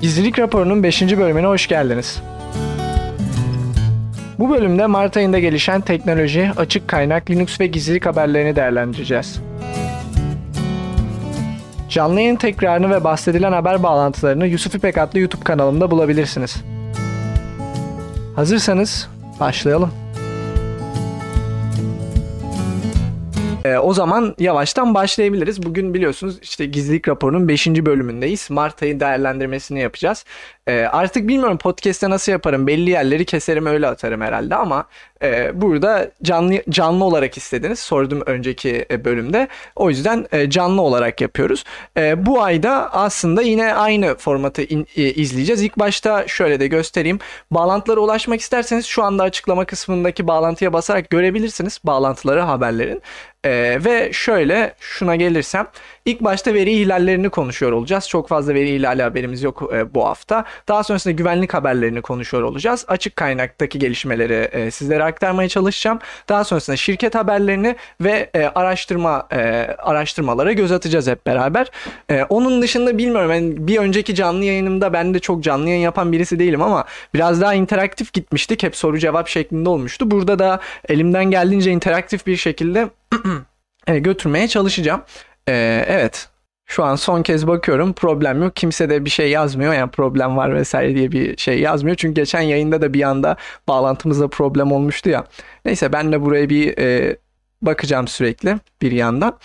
Gizlilik raporunun 5. bölümüne hoş geldiniz. Bu bölümde Mart ayında gelişen teknoloji, açık kaynak, Linux ve gizlilik haberlerini değerlendireceğiz. Canlı yayın tekrarını ve bahsedilen haber bağlantılarını Yusuf İpek adlı YouTube kanalımda bulabilirsiniz. Hazırsanız başlayalım. Ee, o zaman yavaştan başlayabiliriz. Bugün biliyorsunuz işte gizlilik raporunun 5. bölümündeyiz. Mart ayı değerlendirmesini yapacağız. Ee, artık bilmiyorum podcast'te nasıl yaparım. Belli yerleri keserim öyle atarım herhalde ama e, burada canlı canlı olarak istediniz. Sordum önceki e, bölümde. O yüzden e, canlı olarak yapıyoruz. E, bu ayda aslında yine aynı formatı in, e, izleyeceğiz. İlk başta şöyle de göstereyim. Bağlantılara ulaşmak isterseniz şu anda açıklama kısmındaki bağlantıya basarak görebilirsiniz bağlantıları haberlerin. Ee, ve şöyle şuna gelirsem ilk başta veri ihlallerini konuşuyor olacağız. Çok fazla veri ihlali haberimiz yok e, bu hafta. Daha sonrasında güvenlik haberlerini konuşuyor olacağız. Açık kaynaktaki gelişmeleri e, sizlere aktarmaya çalışacağım. Daha sonrasında şirket haberlerini ve e, araştırma e, araştırmalara göz atacağız hep beraber. E, onun dışında bilmiyorum yani bir önceki canlı yayınımda ben de çok canlı yayın yapan birisi değilim ama biraz daha interaktif gitmiştik. Hep soru cevap şeklinde olmuştu. Burada da elimden geldiğince interaktif bir şekilde e, götürmeye çalışacağım. E, evet şu an son kez bakıyorum problem yok. Kimse de bir şey yazmıyor yani problem var vesaire diye bir şey yazmıyor. Çünkü geçen yayında da bir anda bağlantımızda problem olmuştu ya. Neyse ben de buraya bir e, bakacağım sürekli bir yandan.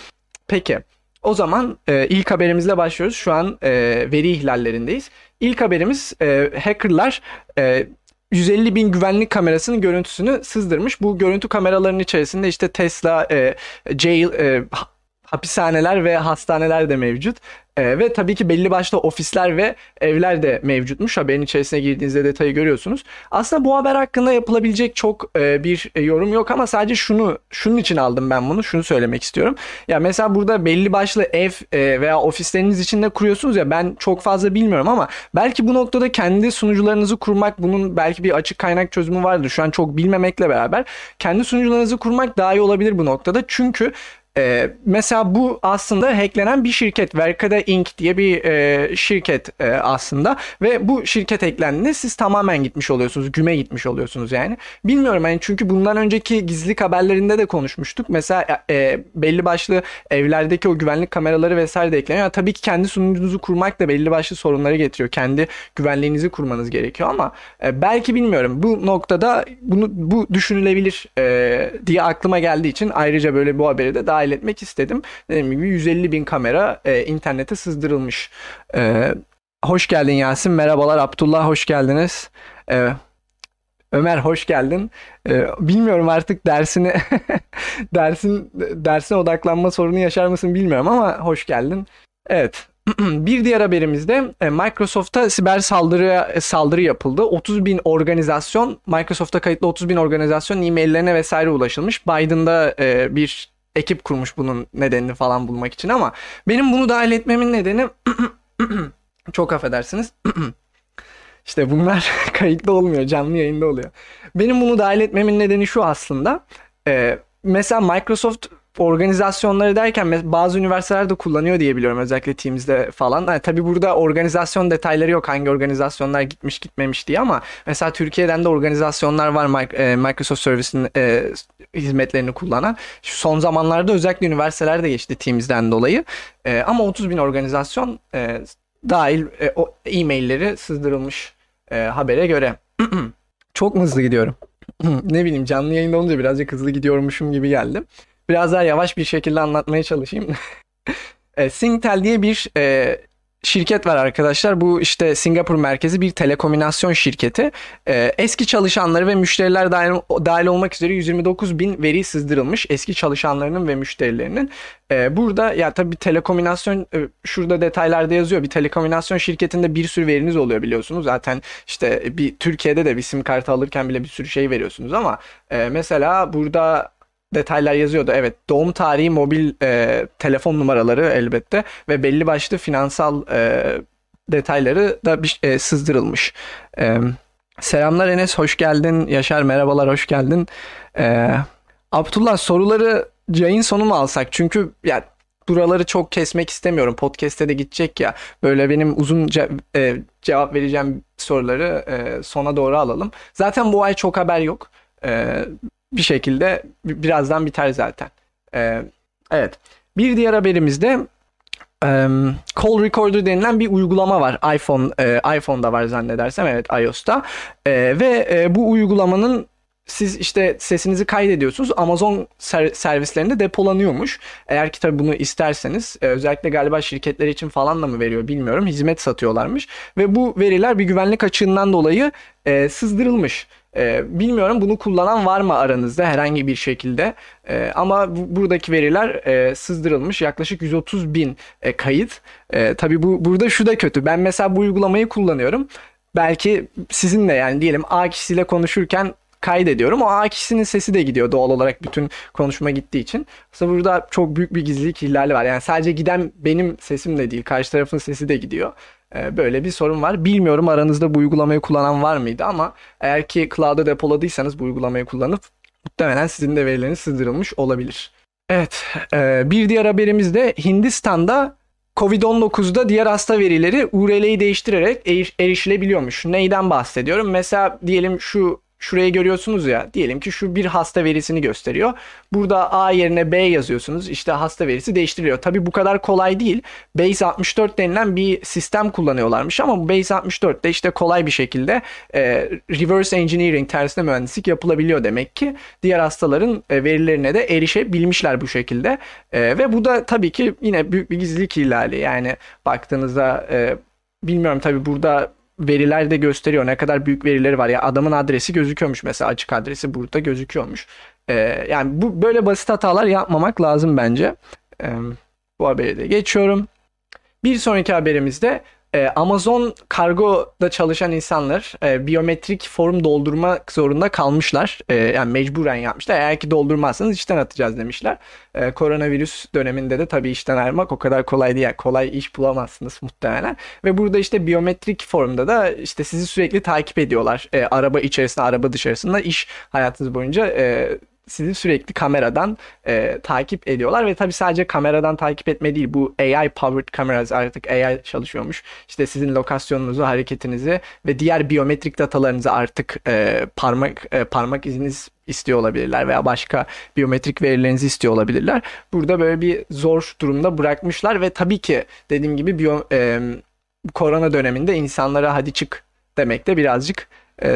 Peki o zaman e, ilk haberimizle başlıyoruz. Şu an e, veri ihlallerindeyiz. İlk haberimiz e, hackerlar e, 150 bin güvenlik kamerasının görüntüsünü sızdırmış. Bu görüntü kameralarının içerisinde işte Tesla, e, jail, e, hapishaneler ve hastaneler de mevcut. E, ve tabii ki belli başlı ofisler ve evler de mevcutmuş. Haberin içerisine girdiğinizde detayı görüyorsunuz. Aslında bu haber hakkında yapılabilecek çok e, bir yorum yok ama sadece şunu şunun için aldım ben bunu. Şunu söylemek istiyorum. Ya mesela burada belli başlı ev e, veya ofisleriniz içinde kuruyorsunuz ya ben çok fazla bilmiyorum ama belki bu noktada kendi sunucularınızı kurmak bunun belki bir açık kaynak çözümü vardır. Şu an çok bilmemekle beraber kendi sunucularınızı kurmak daha iyi olabilir bu noktada. Çünkü ee, mesela bu aslında hacklenen bir şirket. Verkada Inc. diye bir e, şirket e, aslında ve bu şirket hacklendiğinde siz tamamen gitmiş oluyorsunuz. Güme gitmiş oluyorsunuz yani. Bilmiyorum yani çünkü bundan önceki gizlilik haberlerinde de konuşmuştuk. Mesela e, belli başlı evlerdeki o güvenlik kameraları vesaire de ekleniyor. Yani tabii ki kendi sunucunuzu kurmak da belli başlı sorunları getiriyor. Kendi güvenliğinizi kurmanız gerekiyor ama e, belki bilmiyorum. Bu noktada bunu bu düşünülebilir e, diye aklıma geldiği için ayrıca böyle bu haberi de daha dahil etmek istedim. Dediğim gibi 150 bin kamera e, internete sızdırılmış. E, hoş geldin Yasin. Merhabalar Abdullah hoş geldiniz. E, Ömer hoş geldin. Ee, bilmiyorum artık dersini dersin dersine odaklanma sorunu yaşar mısın bilmiyorum ama hoş geldin. Evet. bir diğer haberimizde e, Microsoft'a siber saldırı saldırı yapıldı. 30 bin organizasyon Microsoft'a kayıtlı 30 bin organizasyon e-maillerine vesaire ulaşılmış. Biden'da e, bir ekip kurmuş bunun nedenini falan bulmak için ama benim bunu dahil etmemin nedeni çok affedersiniz. işte bunlar kayıtlı olmuyor, canlı yayında oluyor. Benim bunu dahil etmemin nedeni şu aslında. Ee, mesela Microsoft organizasyonları derken bazı üniversiteler de kullanıyor diye biliyorum özellikle Teams'de falan. Yani tabii burada organizasyon detayları yok hangi organizasyonlar gitmiş gitmemiş diye ama mesela Türkiye'den de organizasyonlar var e, Microsoft Service'in e, hizmetlerini kullanan. Şu son zamanlarda özellikle üniversiteler de geçti Teams'den dolayı. E, ama 30 bin organizasyon e, dahil e, o e-mailleri sızdırılmış e, habere göre. Çok hızlı gidiyorum. ne bileyim canlı yayında olunca birazcık hızlı gidiyormuşum gibi geldi. Biraz daha yavaş bir şekilde anlatmaya çalışayım. e, Singtel diye bir e, şirket var arkadaşlar. Bu işte Singapur merkezi bir telekomünasyon şirketi. Ee, eski çalışanları ve müşteriler dahil, dahil olmak üzere 129 bin veri sızdırılmış. Eski çalışanlarının ve müşterilerinin. Ee, burada ya tabii telekomünasyon e, şurada detaylarda yazıyor. Bir telekomünasyon şirketinde bir sürü veriniz oluyor biliyorsunuz. Zaten işte bir Türkiye'de de bir sim kartı alırken bile bir sürü şey veriyorsunuz ama e, mesela burada detaylar yazıyordu. Evet doğum tarihi, mobil e, telefon numaraları elbette ve belli başlı finansal e, detayları da bir, e, sızdırılmış. E, selamlar Enes hoş geldin. Yaşar merhabalar hoş geldin. E, Abdullah soruları yayın sonu mu alsak? Çünkü ya buraları çok kesmek istemiyorum. Podcast'te de gidecek ya. Böyle benim uzun ce- e, cevap vereceğim soruları e, sona doğru alalım. Zaten bu ay çok haber yok. E, bir şekilde birazdan biter zaten. E, evet. Bir diğer haberimizde um, Call Recorder denilen bir uygulama var. iPhone e, iPhone'da var zannedersem evet iOS'ta. E, ve e, bu uygulamanın siz işte sesinizi kaydediyorsunuz. Amazon ser- servislerinde depolanıyormuş. Eğer ki tabii bunu isterseniz e, özellikle galiba şirketler için falan da mı veriyor bilmiyorum. Hizmet satıyorlarmış. Ve bu veriler bir güvenlik açığından dolayı e, sızdırılmış. E, bilmiyorum bunu kullanan var mı aranızda herhangi bir şekilde. E, ama bu, buradaki veriler e, sızdırılmış. Yaklaşık 130 bin e, kayıt. E, tabii bu burada şu da kötü. Ben mesela bu uygulamayı kullanıyorum. Belki sizinle yani diyelim A kişisiyle konuşurken kaydediyorum. O A kişisinin sesi de gidiyor doğal olarak bütün konuşma gittiği için. Aslında burada çok büyük bir gizlilik ihlali var. Yani sadece giden benim sesim de değil, karşı tarafın sesi de gidiyor. Ee, böyle bir sorun var. Bilmiyorum aranızda bu uygulamayı kullanan var mıydı ama eğer ki cloud'a depoladıysanız bu uygulamayı kullanıp muhtemelen sizin de verileriniz sızdırılmış olabilir. Evet, e, bir diğer haberimiz de Hindistan'da Covid-19'da diğer hasta verileri URL'yi değiştirerek erişilebiliyormuş. Neyden bahsediyorum? Mesela diyelim şu şurayı görüyorsunuz ya diyelim ki şu bir hasta verisini gösteriyor. Burada A yerine B yazıyorsunuz. İşte hasta verisi değiştiriliyor. Tabi bu kadar kolay değil. Base 64 denilen bir sistem kullanıyorlarmış ama Base 64'te işte kolay bir şekilde e, reverse engineering tersine mühendislik yapılabiliyor demek ki. Diğer hastaların e, verilerine de erişebilmişler bu şekilde. E, ve bu da tabii ki yine büyük bir gizlilik ihlali. Yani baktığınızda e, bilmiyorum tabii burada veriler de gösteriyor ne kadar büyük verileri var. Ya adamın adresi gözüküyormuş mesela açık adresi burada gözüküyormuş. Ee, yani bu böyle basit hatalar yapmamak lazım bence. Ee, bu haberi de geçiyorum. Bir sonraki haberimizde e, Amazon kargoda çalışan insanlar e, biyometrik form doldurmak zorunda kalmışlar. E, yani mecburen yapmışlar. Eğer ki doldurmazsanız işten atacağız demişler. E, koronavirüs döneminde de tabii işten ayrılmak o kadar kolay değil. Yani kolay iş bulamazsınız muhtemelen. Ve burada işte biyometrik formda da işte sizi sürekli takip ediyorlar. E, araba içerisinde, araba dışarısında iş hayatınız boyunca e, sizi sürekli kameradan e, takip ediyorlar ve tabii sadece kameradan takip etme değil bu AI powered cameras artık AI çalışıyormuş. İşte sizin lokasyonunuzu, hareketinizi ve diğer biyometrik datalarınızı artık e, parmak e, parmak iziniz istiyor olabilirler veya başka biyometrik verilerinizi istiyor olabilirler. Burada böyle bir zor durumda bırakmışlar ve tabii ki dediğim gibi biyo, e, korona döneminde insanlara hadi çık demek de birazcık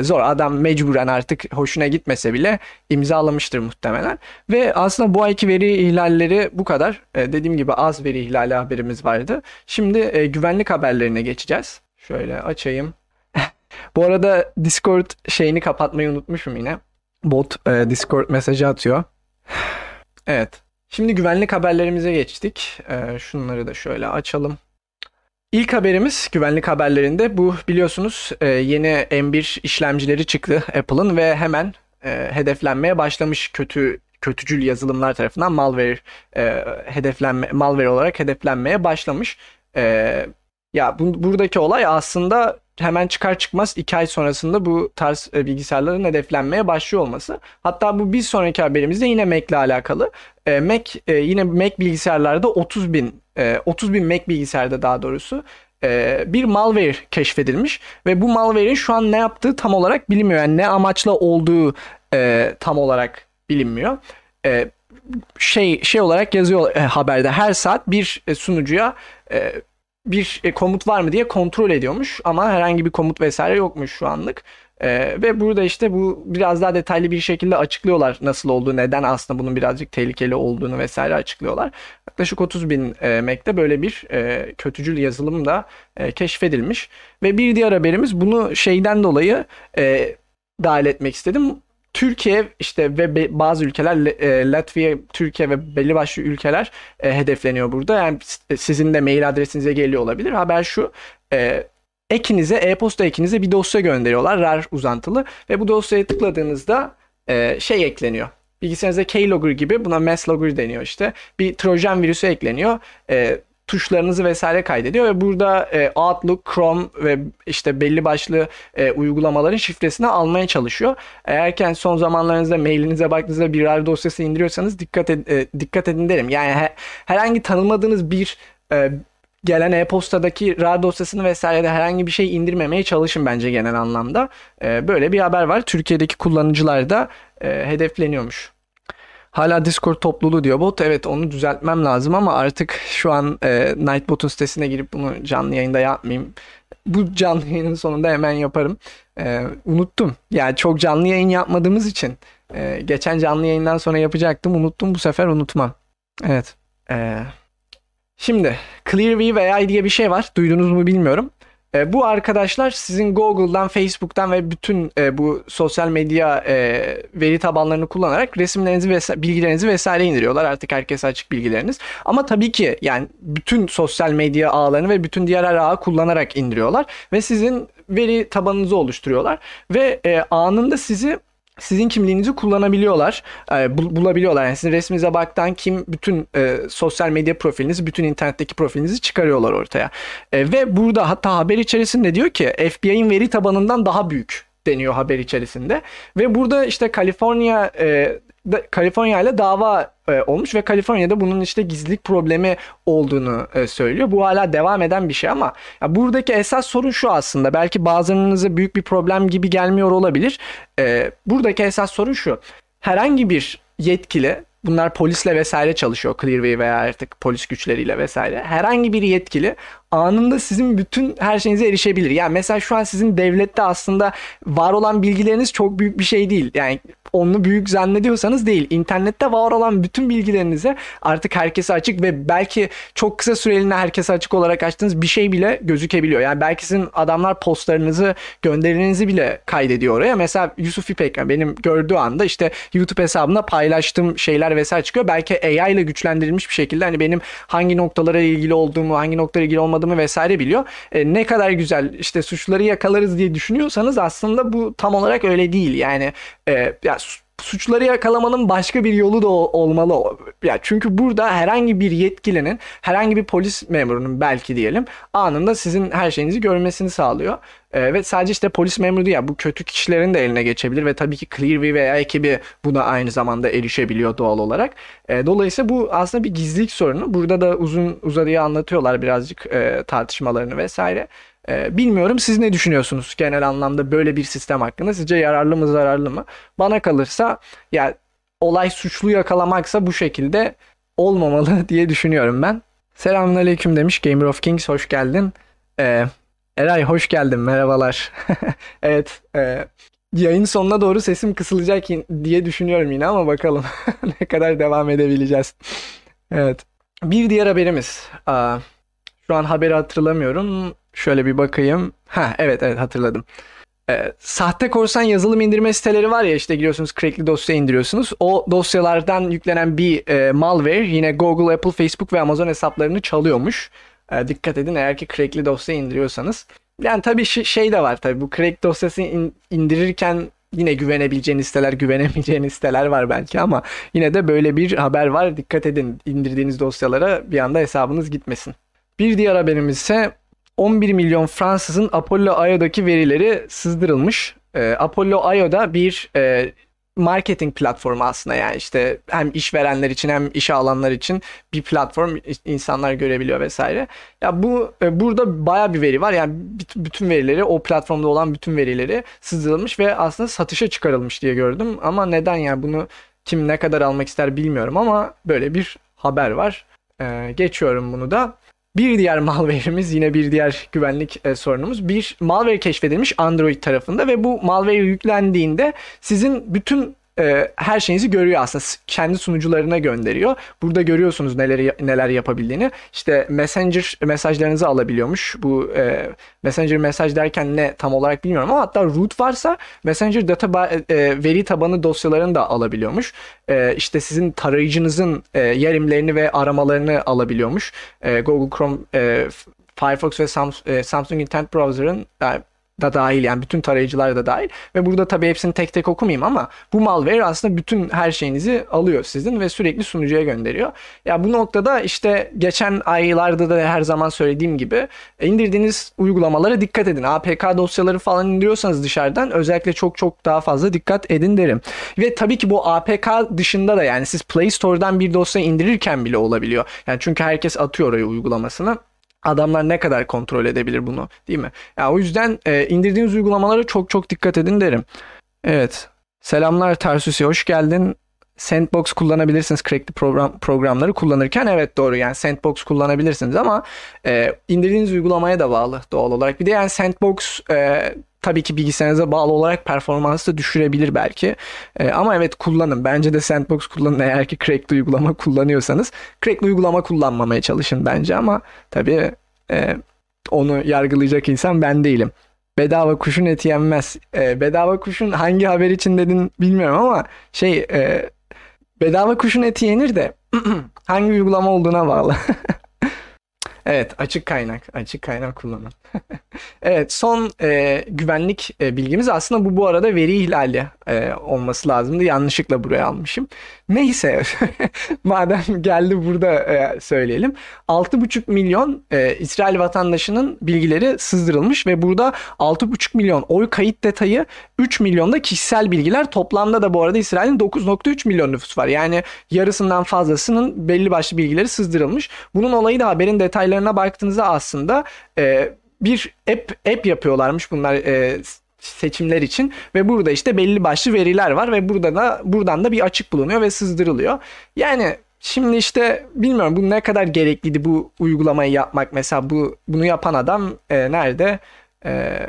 zor. Adam mecburen artık hoşuna gitmese bile imzalamıştır muhtemelen. Ve aslında bu ayki veri ihlalleri bu kadar. E, dediğim gibi az veri ihlali haberimiz vardı. Şimdi e, güvenlik haberlerine geçeceğiz. Şöyle açayım. bu arada Discord şeyini kapatmayı unutmuşum yine. Bot Discord mesajı atıyor. evet. Şimdi güvenlik haberlerimize geçtik. şunları da şöyle açalım. İlk haberimiz güvenlik haberlerinde bu biliyorsunuz e, yeni M1 işlemcileri çıktı Apple'ın ve hemen e, hedeflenmeye başlamış kötü kötücül yazılımlar tarafından malware e, hedeflenme malware olarak hedeflenmeye başlamış. Ya bu, buradaki olay aslında hemen çıkar çıkmaz 2 ay sonrasında bu tarz bilgisayarların hedeflenmeye başlıyor olması. Hatta bu bir sonraki haberimizde yine Mac alakalı. Mac yine Mac bilgisayarlarda 30 bin 30 bin Mac bilgisayarda daha doğrusu bir malware keşfedilmiş ve bu malware'in şu an ne yaptığı tam olarak bilinmiyor. Yani ne amaçla olduğu tam olarak bilinmiyor. Şey şey olarak yazıyor haberde her saat bir sunucuya bir e, komut var mı diye kontrol ediyormuş ama herhangi bir komut vesaire yokmuş şu anlık. E, ve burada işte bu biraz daha detaylı bir şekilde açıklıyorlar nasıl olduğu, neden aslında bunun birazcık tehlikeli olduğunu vesaire açıklıyorlar. Yaklaşık 30 bin e, Mac'te böyle bir e, kötücül yazılım da e, keşfedilmiş. Ve bir diğer haberimiz bunu şeyden dolayı e, dahil etmek istedim. Türkiye işte ve bazı ülkeler e, Latvia, Türkiye ve belli başlı ülkeler e, hedefleniyor burada. Yani e, sizin de mail adresinize geliyor olabilir. Haber şu. E, ekinize, e-posta ekinize bir dosya gönderiyorlar. RAR uzantılı ve bu dosyaya tıkladığınızda e, şey ekleniyor. Bilgisayarınızda keylogger gibi buna mass logger deniyor işte. Bir trojan virüsü ekleniyor. E, tuşlarınızı vesaire kaydediyor ve burada e, Outlook, Chrome ve işte belli başlı e, uygulamaların şifresini almaya çalışıyor. Eğerken son zamanlarınızda mailinize baktığınızda bir RAR dosyası indiriyorsanız dikkat ed- e, dikkat edin derim. Yani he- herhangi tanımadığınız bir e, gelen e-postadaki RAR dosyasını vesairede herhangi bir şey indirmemeye çalışın bence genel anlamda. E, böyle bir haber var. Türkiye'deki kullanıcılar da e, hedefleniyormuş. Hala Discord topluluğu diyor bot. Evet onu düzeltmem lazım ama artık şu an e, Nightbot'un sitesine girip bunu canlı yayında yapmayayım. Bu canlı yayının sonunda hemen yaparım. E, unuttum. Yani çok canlı yayın yapmadığımız için e, geçen canlı yayından sonra yapacaktım. Unuttum bu sefer unutmam. Evet. E, şimdi Clearview veya diye bir şey var. Duydunuz mu bilmiyorum. E, bu arkadaşlar sizin Google'dan, Facebook'tan ve bütün e, bu sosyal medya e, veri tabanlarını kullanarak resimlerinizi ve bilgilerinizi vesaire indiriyorlar. Artık herkese açık bilgileriniz. Ama tabii ki yani bütün sosyal medya ağlarını ve bütün diğer her ağı kullanarak indiriyorlar ve sizin veri tabanınızı oluşturuyorlar ve e, anında sizi sizin kimliğinizi kullanabiliyorlar, e, bulabiliyorlar. Yani sizin resminize baktan kim bütün e, sosyal medya profilinizi, bütün internetteki profilinizi çıkarıyorlar ortaya. E, ve burada hatta haber içerisinde diyor ki FBI'nin veri tabanından daha büyük deniyor haber içerisinde. Ve burada işte Kaliforniya e, Kaliforniya ile dava e, olmuş ve Kaliforniya'da bunun işte gizlilik problemi olduğunu e, söylüyor. Bu hala devam eden bir şey ama ya buradaki esas sorun şu aslında. Belki bazılarınıza büyük bir problem gibi gelmiyor olabilir. E, buradaki esas sorun şu. Herhangi bir yetkili bunlar polisle vesaire çalışıyor. Clearway veya artık polis güçleriyle vesaire. Herhangi bir yetkili anında sizin bütün her şeyinize erişebilir. Yani mesela şu an sizin devlette aslında var olan bilgileriniz çok büyük bir şey değil. Yani onu büyük zannediyorsanız değil. İnternette var olan bütün bilgilerinize artık herkese açık ve belki çok kısa süreliğine herkese açık olarak açtığınız bir şey bile gözükebiliyor. Yani belki sizin adamlar postlarınızı, gönderilerinizi bile kaydediyor oraya. Mesela Yusuf İpek benim gördüğü anda işte YouTube hesabımda paylaştığım şeyler vesaire çıkıyor. Belki AI ile güçlendirilmiş bir şekilde hani benim hangi noktalara ilgili olduğumu, hangi noktalara ilgili olmadığımı vesaire biliyor. E, ne kadar güzel işte suçları yakalarız diye düşünüyorsanız aslında bu tam olarak öyle değil. Yani e, ya suçları yakalamanın başka bir yolu da olmalı. Ya çünkü burada herhangi bir yetkilinin, herhangi bir polis memurunun belki diyelim anında sizin her şeyinizi görmesini sağlıyor. Ee, ve sadece işte polis memuru değil ya bu kötü kişilerin de eline geçebilir ve tabii ki Clearview veya ekibi buna aynı zamanda erişebiliyor doğal olarak. Ee, dolayısıyla bu aslında bir gizlilik sorunu. Burada da uzun uzadıya anlatıyorlar birazcık e, tartışmalarını vesaire. Ee, bilmiyorum siz ne düşünüyorsunuz genel anlamda böyle bir sistem hakkında? Sizce yararlı mı zararlı mı? Bana kalırsa ya olay suçlu yakalamaksa bu şekilde olmamalı diye düşünüyorum ben. Selamünaleyküm demiş Gamer of Kings hoş geldin. Ee, Eray hoş geldin merhabalar. evet e, yayın sonuna doğru sesim kısılacak diye düşünüyorum yine ama bakalım ne kadar devam edebileceğiz. Evet. Bir diğer haberimiz. Aa, şu an haberi hatırlamıyorum. Şöyle bir bakayım. Ha evet evet hatırladım. Ee, sahte korsan yazılım indirme siteleri var ya işte giriyorsunuz crackli dosya indiriyorsunuz. O dosyalardan yüklenen bir e, malware yine Google, Apple, Facebook ve Amazon hesaplarını çalıyormuş. E, dikkat edin eğer ki crackli dosya indiriyorsanız. Yani tabii şey de var tabii bu crack dosyası in, indirirken yine güvenebileceğiniz siteler, güvenemeyeceğiniz siteler var belki ama yine de böyle bir haber var. Dikkat edin indirdiğiniz dosyalara bir anda hesabınız gitmesin. Bir diğer haberimiz ise 11 milyon Fransızın Apollo IO'daki verileri sızdırılmış. E, Apollo IO'da bir e, marketing platformu aslında yani işte hem işverenler için hem işe alanlar için bir platform insanlar görebiliyor vesaire. Ya bu e, burada baya bir veri var. Yani bütün verileri o platformda olan bütün verileri sızdırılmış ve aslında satışa çıkarılmış diye gördüm. Ama neden yani bunu kim ne kadar almak ister bilmiyorum ama böyle bir haber var. Ee, geçiyorum bunu da. Bir diğer malware'imiz yine bir diğer güvenlik e, sorunumuz. Bir malware keşfedilmiş Android tarafında ve bu malware yüklendiğinde sizin bütün e, her şeyinizi görüyor aslında. Kendi sunucularına gönderiyor. Burada görüyorsunuz neler neler yapabildiğini. İşte Messenger mesajlarınızı alabiliyormuş. Bu e, Messenger mesaj derken ne tam olarak bilmiyorum ama hatta root varsa Messenger data e, veri tabanı dosyalarını da alabiliyormuş. E, işte sizin tarayıcınızın e, yerimlerini ve aramalarını alabiliyormuş. E, Google Chrome e, Firefox ve Samsung, e, Samsung Internet Browser'ın yani da dahil yani bütün tarayıcılar da dahil ve burada tabii hepsini tek tek okumayayım ama bu malware aslında bütün her şeyinizi alıyor sizin ve sürekli sunucuya gönderiyor. Ya bu noktada işte geçen aylarda da her zaman söylediğim gibi indirdiğiniz uygulamalara dikkat edin. APK dosyaları falan indiriyorsanız dışarıdan özellikle çok çok daha fazla dikkat edin derim. Ve tabii ki bu APK dışında da yani siz Play Store'dan bir dosya indirirken bile olabiliyor. Yani çünkü herkes atıyor oraya uygulamasını adamlar ne kadar kontrol edebilir bunu değil mi? Ya o yüzden e, indirdiğiniz uygulamalara çok çok dikkat edin derim. Evet. Selamlar Tarsusi hoş geldin. Sandbox kullanabilirsiniz crackli program programları kullanırken evet doğru yani Sandbox kullanabilirsiniz ama e, indirdiğiniz uygulamaya da bağlı doğal olarak. Bir de yani Sandbox e, tabii ki bilgisayarınıza bağlı olarak performansı da düşürebilir belki. E, ama evet kullanın. Bence de Sandbox kullanın eğer ki crackli uygulama kullanıyorsanız. Crackli uygulama kullanmamaya çalışın bence ama tabii e, onu yargılayacak insan ben değilim. Bedava kuşun eti yenmez. E, bedava kuşun hangi haber için dedin bilmiyorum ama şey e, bedava kuşun eti yenir de hangi uygulama olduğuna bağlı. Evet açık kaynak. Açık kaynak kullanın. evet son e, güvenlik e, bilgimiz aslında bu bu arada veri ihlali e, olması lazımdı. Yanlışlıkla buraya almışım. Neyse madem geldi burada e, söyleyelim. 6,5 milyon e, İsrail vatandaşının bilgileri sızdırılmış ve burada 6,5 milyon oy kayıt detayı 3 milyonda kişisel bilgiler. Toplamda da bu arada İsrail'in 9,3 milyon nüfus var. Yani yarısından fazlasının belli başlı bilgileri sızdırılmış. Bunun olayı da haberin detaylarına baktığınızda aslında e, bir app app yapıyorlarmış bunlar e, seçimler için ve burada işte belli başlı veriler var ve burada da buradan da bir açık bulunuyor ve sızdırılıyor. Yani şimdi işte bilmiyorum bu ne kadar gerekliydi bu uygulamayı yapmak mesela bu bunu yapan adam e, nerede? E,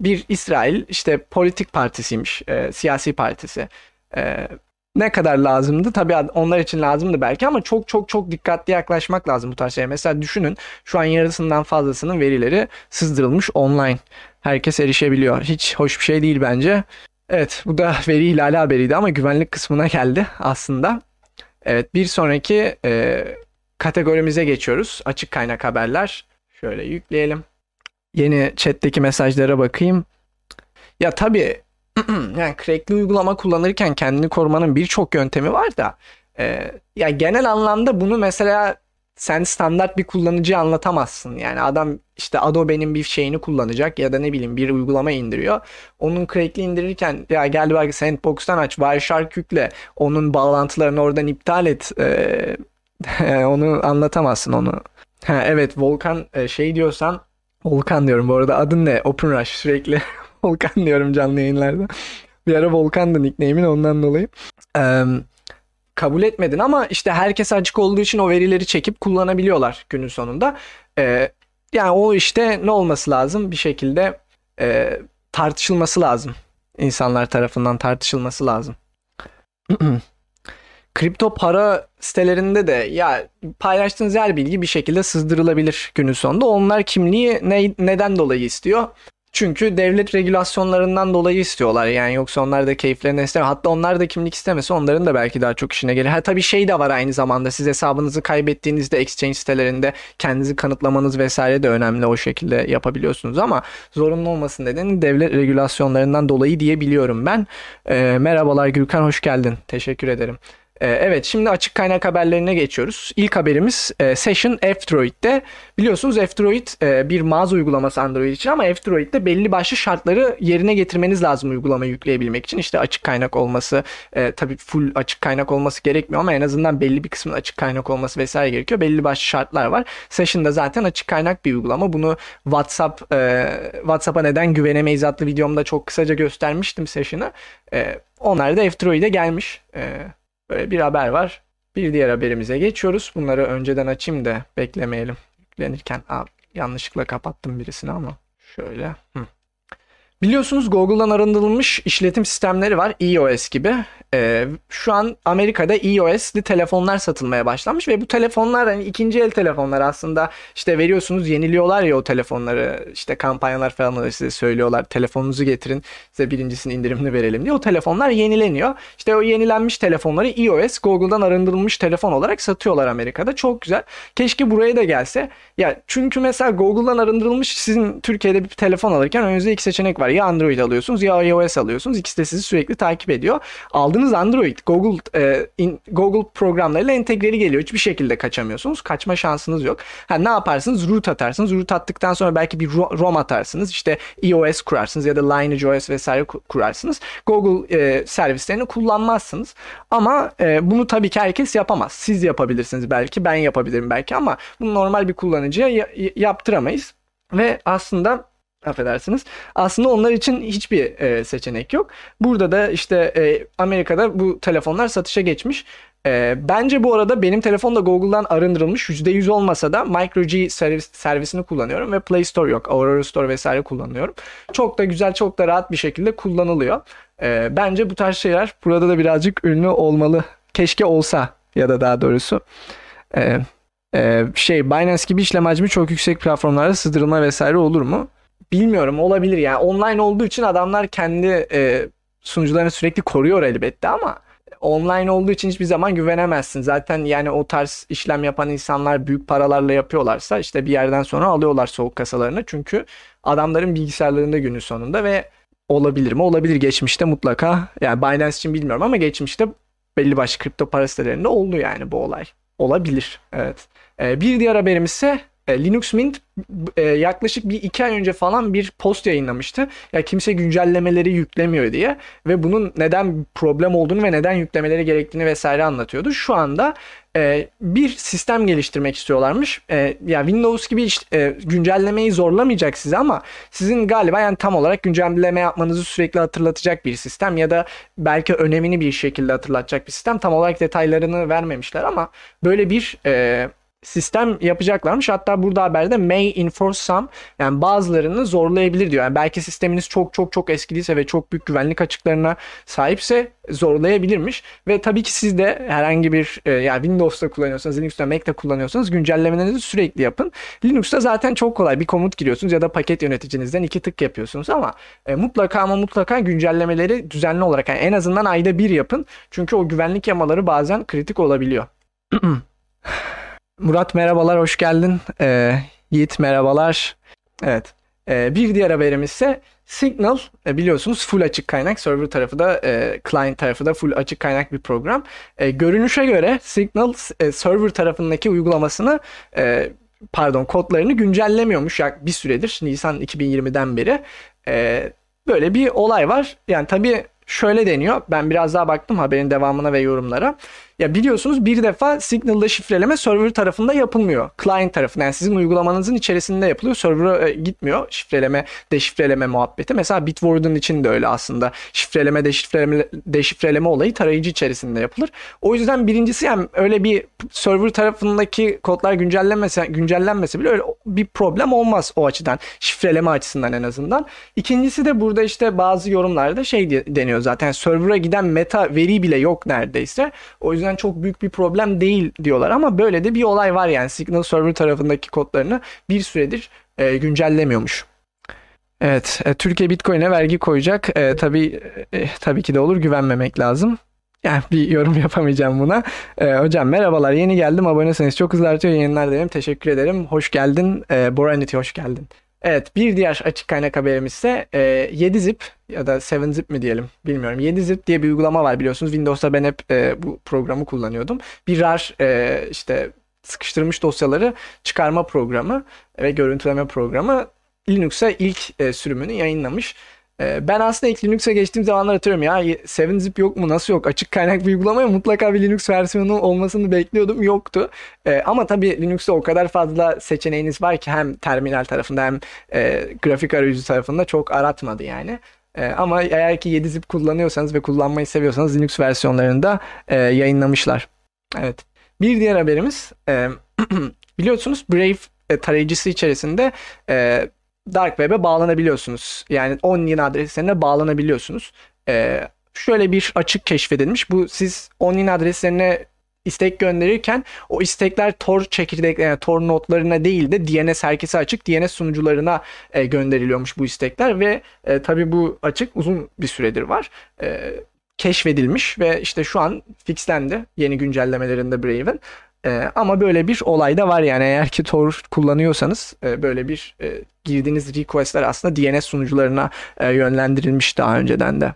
bir İsrail işte politik partisiymiş, e, siyasi partisi. E, ne kadar lazımdı? Tabii onlar için lazımdı belki ama çok çok çok dikkatli yaklaşmak lazım bu tarz şeye. Mesela düşünün şu an yarısından fazlasının verileri sızdırılmış online. Herkes erişebiliyor. Hiç hoş bir şey değil bence. Evet bu da veri ihlali haberiydi ama güvenlik kısmına geldi aslında. Evet bir sonraki e, kategorimize geçiyoruz. Açık kaynak haberler. Şöyle yükleyelim. Yeni chat'teki mesajlara bakayım. Ya tabii yani crackli uygulama kullanırken kendini korumanın birçok yöntemi var da e, ya genel anlamda bunu mesela sen standart bir kullanıcı anlatamazsın. Yani adam işte Adobe'nin bir şeyini kullanacak ya da ne bileyim bir uygulama indiriyor. Onun crackli indirirken ya gel bak Sandbox'tan aç Wireshark yükle. Onun bağlantılarını oradan iptal et. Ee, onu anlatamazsın onu. Ha, evet Volkan e, şey diyorsan Volkan diyorum bu arada adın ne? OpenRush sürekli Volkan diyorum canlı yayınlarda. Bir ara Volkan'dı nickname'in ondan dolayı. Ee, kabul etmedin ama işte herkes açık olduğu için o verileri çekip kullanabiliyorlar günün sonunda. Ee, yani o işte ne olması lazım? Bir şekilde e, tartışılması lazım. İnsanlar tarafından tartışılması lazım. Kripto para sitelerinde de ya paylaştığınız her bilgi bir şekilde sızdırılabilir günün sonunda. Onlar kimliği ne, neden dolayı istiyor? Çünkü devlet regülasyonlarından dolayı istiyorlar yani yoksa onlar da keyiflerine istemiyor. Hatta onlar da kimlik istemese onların da belki daha çok işine gelir. Ha tabii şey de var aynı zamanda siz hesabınızı kaybettiğinizde exchange sitelerinde kendinizi kanıtlamanız vesaire de önemli o şekilde yapabiliyorsunuz ama zorunlu olmasın nedeni devlet regülasyonlarından dolayı diye biliyorum ben. E, merhabalar Gürkan hoş geldin. Teşekkür ederim. Ee, evet şimdi açık kaynak haberlerine geçiyoruz. İlk haberimiz e, Session F-Droid'de. Biliyorsunuz F-Droid e, bir mağaza uygulaması Android için ama F-Droid'de belli başlı şartları yerine getirmeniz lazım uygulamayı yükleyebilmek için. İşte açık kaynak olması, e, tabii full açık kaynak olması gerekmiyor ama en azından belli bir kısmın açık kaynak olması vesaire gerekiyor. Belli başlı şartlar var. Session'da zaten açık kaynak bir uygulama. Bunu WhatsApp WhatsApp'a neden güvenemeyiz adlı videomda çok kısaca göstermiştim Session'ı. onlar da F-Droid'e gelmiş. Böyle bir haber var. Bir diğer haberimize geçiyoruz. Bunları önceden açayım da beklemeyelim. Yüklenirken Aa, yanlışlıkla kapattım birisini ama şöyle. Hı. Biliyorsunuz Google'dan arındırılmış işletim sistemleri var. iOS gibi. Ee, şu an Amerika'da iOS'li telefonlar satılmaya başlanmış ve bu telefonlar hani ikinci el telefonlar aslında işte veriyorsunuz yeniliyorlar ya o telefonları işte kampanyalar falan da size söylüyorlar telefonunuzu getirin size birincisini indirimli verelim diye o telefonlar yenileniyor. İşte o yenilenmiş telefonları iOS Google'dan arındırılmış telefon olarak satıyorlar Amerika'da. Çok güzel. Keşke buraya da gelse. Ya çünkü mesela Google'dan arındırılmış sizin Türkiye'de bir telefon alırken önünüzde iki seçenek var. Ya Android alıyorsunuz ya iOS alıyorsunuz. İkisi de sizi sürekli takip ediyor. Aldığınız Android Google e, in, Google programlarıyla entegreli geliyor. Hiçbir şekilde kaçamıyorsunuz. Kaçma şansınız yok. Ha, ne yaparsınız? Root atarsınız. Root attıktan sonra belki bir ROM atarsınız. İşte iOS kurarsınız ya da Lineage OS vesaire kurarsınız. Google e, servislerini kullanmazsınız. Ama e, bunu tabii ki herkes yapamaz. Siz yapabilirsiniz belki. Ben yapabilirim belki ama bunu normal bir kullanıcıya ya- yaptıramayız. Ve aslında affedersiniz. Aslında onlar için hiçbir e, seçenek yok. Burada da işte e, Amerika'da bu telefonlar satışa geçmiş. E, bence bu arada benim telefon da Google'dan arındırılmış. %100 olmasa da MicroG servis, servisini kullanıyorum ve Play Store yok. Aurora Store vesaire kullanıyorum. Çok da güzel, çok da rahat bir şekilde kullanılıyor. E, bence bu tarz şeyler burada da birazcık ünlü olmalı. Keşke olsa ya da daha doğrusu. E, e, şey Binance gibi işlem hacmi çok yüksek platformlarda sığdırılma vesaire olur mu? Bilmiyorum olabilir yani online olduğu için adamlar kendi e, sunucularını sürekli koruyor elbette ama online olduğu için hiçbir zaman güvenemezsin. Zaten yani o tarz işlem yapan insanlar büyük paralarla yapıyorlarsa işte bir yerden sonra alıyorlar soğuk kasalarını. Çünkü adamların bilgisayarlarında günün sonunda ve olabilir mi? Olabilir geçmişte mutlaka. Yani Binance için bilmiyorum ama geçmişte belli başlı kripto para sitelerinde oldu yani bu olay. Olabilir. Evet. Ee, bir diğer haberimiz ise e, Linux Mint e, yaklaşık bir iki ay önce falan bir post yayınlamıştı. Ya kimse güncellemeleri yüklemiyor diye ve bunun neden problem olduğunu ve neden yüklemeleri gerektiğini vesaire anlatıyordu. Şu anda e, bir sistem geliştirmek istiyorlarmış. Ya Windows gibi işte, güncellemeyi zorlamayacak size ama sizin galiba yani tam olarak güncelleme yapmanızı sürekli hatırlatacak bir sistem ya da belki önemini bir şekilde hatırlatacak bir sistem. Tam olarak detaylarını vermemişler ama böyle bir sistem yapacaklarmış. Hatta burada haberde may enforce some yani bazılarını zorlayabilir diyor. Yani belki sisteminiz çok çok çok eskiliyse ve çok büyük güvenlik açıklarına sahipse zorlayabilirmiş. Ve tabii ki siz de herhangi bir e, yani Windows'ta kullanıyorsanız, Linux'ta, Mac'te kullanıyorsanız güncellemelerinizi sürekli yapın. Linux'ta zaten çok kolay bir komut giriyorsunuz ya da paket yöneticinizden iki tık yapıyorsunuz ama e, mutlaka ama mutlaka güncellemeleri düzenli olarak yani en azından ayda bir yapın. Çünkü o güvenlik yamaları bazen kritik olabiliyor. Murat merhabalar, hoş geldin. Ee, Yiğit merhabalar. Evet. Ee, bir diğer haberimiz ise Signal e, biliyorsunuz full açık kaynak. Server tarafı da e, client tarafı da full açık kaynak bir program. E, görünüşe göre Signal e, server tarafındaki uygulamasını e, pardon kodlarını güncellemiyormuş ya bir süredir Nisan 2020'den beri. E, böyle bir olay var. Yani tabii şöyle deniyor. Ben biraz daha baktım haberin devamına ve yorumlara. Ya biliyorsunuz bir defa Signal'da şifreleme server tarafında yapılmıyor. Client tarafında yani sizin uygulamanızın içerisinde yapılıyor. Server'a e, gitmiyor şifreleme, deşifreleme muhabbeti. Mesela Bitwarden için de öyle aslında. Şifreleme, deşifreleme, deşifreleme olayı tarayıcı içerisinde yapılır. O yüzden birincisi yani öyle bir server tarafındaki kodlar güncellenmese, güncellenmese bile öyle bir problem olmaz o açıdan. Şifreleme açısından en azından. İkincisi de burada işte bazı yorumlarda şey deniyor zaten server'a giden meta veri bile yok neredeyse. O yüzden yüzden çok büyük bir problem değil diyorlar ama böyle de bir olay var yani Signal Server tarafındaki kodlarını bir süredir e, güncellemiyormuş. Evet, e, Türkiye Bitcoin'e vergi koyacak. E, tabii e, tabii ki de olur güvenmemek lazım. Yani bir yorum yapamayacağım buna. E, hocam merhabalar yeni geldim abonesiniz çok hızlı artıyor yayınlar derim teşekkür ederim. Hoş geldin e, Boranity hoş geldin. Evet bir diğer açık kaynak haberimiz ise e, 7zip ya da 7zip mi diyelim bilmiyorum. 7zip diye bir uygulama var biliyorsunuz. Windows'ta ben hep e, bu programı kullanıyordum. Bir rar e, işte sıkıştırmış dosyaları çıkarma programı ve görüntüleme programı Linux'a ilk e, sürümünü yayınlamış. Ee, ben aslında ilk Linux'e geçtiğim zamanlar hatırlıyorum ya 7zip yok mu nasıl yok açık kaynak bir uygulamaya mutlaka bir Linux versiyonu olmasını bekliyordum yoktu. Ee, ama tabii Linux'te o kadar fazla seçeneğiniz var ki hem terminal tarafında hem e, grafik arayüzü tarafında çok aratmadı yani. E, ama eğer ki 7zip kullanıyorsanız ve kullanmayı seviyorsanız Linux versiyonlarında e, yayınlamışlar. Evet. Bir diğer haberimiz e, biliyorsunuz Brave e, tarayıcısı içerisinde e, Dark Web'e bağlanabiliyorsunuz. Yani Onion adreslerine bağlanabiliyorsunuz. Ee, şöyle bir açık keşfedilmiş. Bu siz Onion adreslerine istek gönderirken o istekler Tor çekirdek yani Tor notlarına değil de DNS herkese açık DNS sunucularına e, gönderiliyormuş bu istekler ve e, tabi bu açık uzun bir süredir var. E, keşfedilmiş ve işte şu an fixlendi yeni güncellemelerinde Brave'in. E, ama böyle bir olay da var yani eğer ki Tor kullanıyorsanız e, böyle bir e, girdiğiniz requestler aslında DNS sunucularına e, yönlendirilmiş daha önceden de.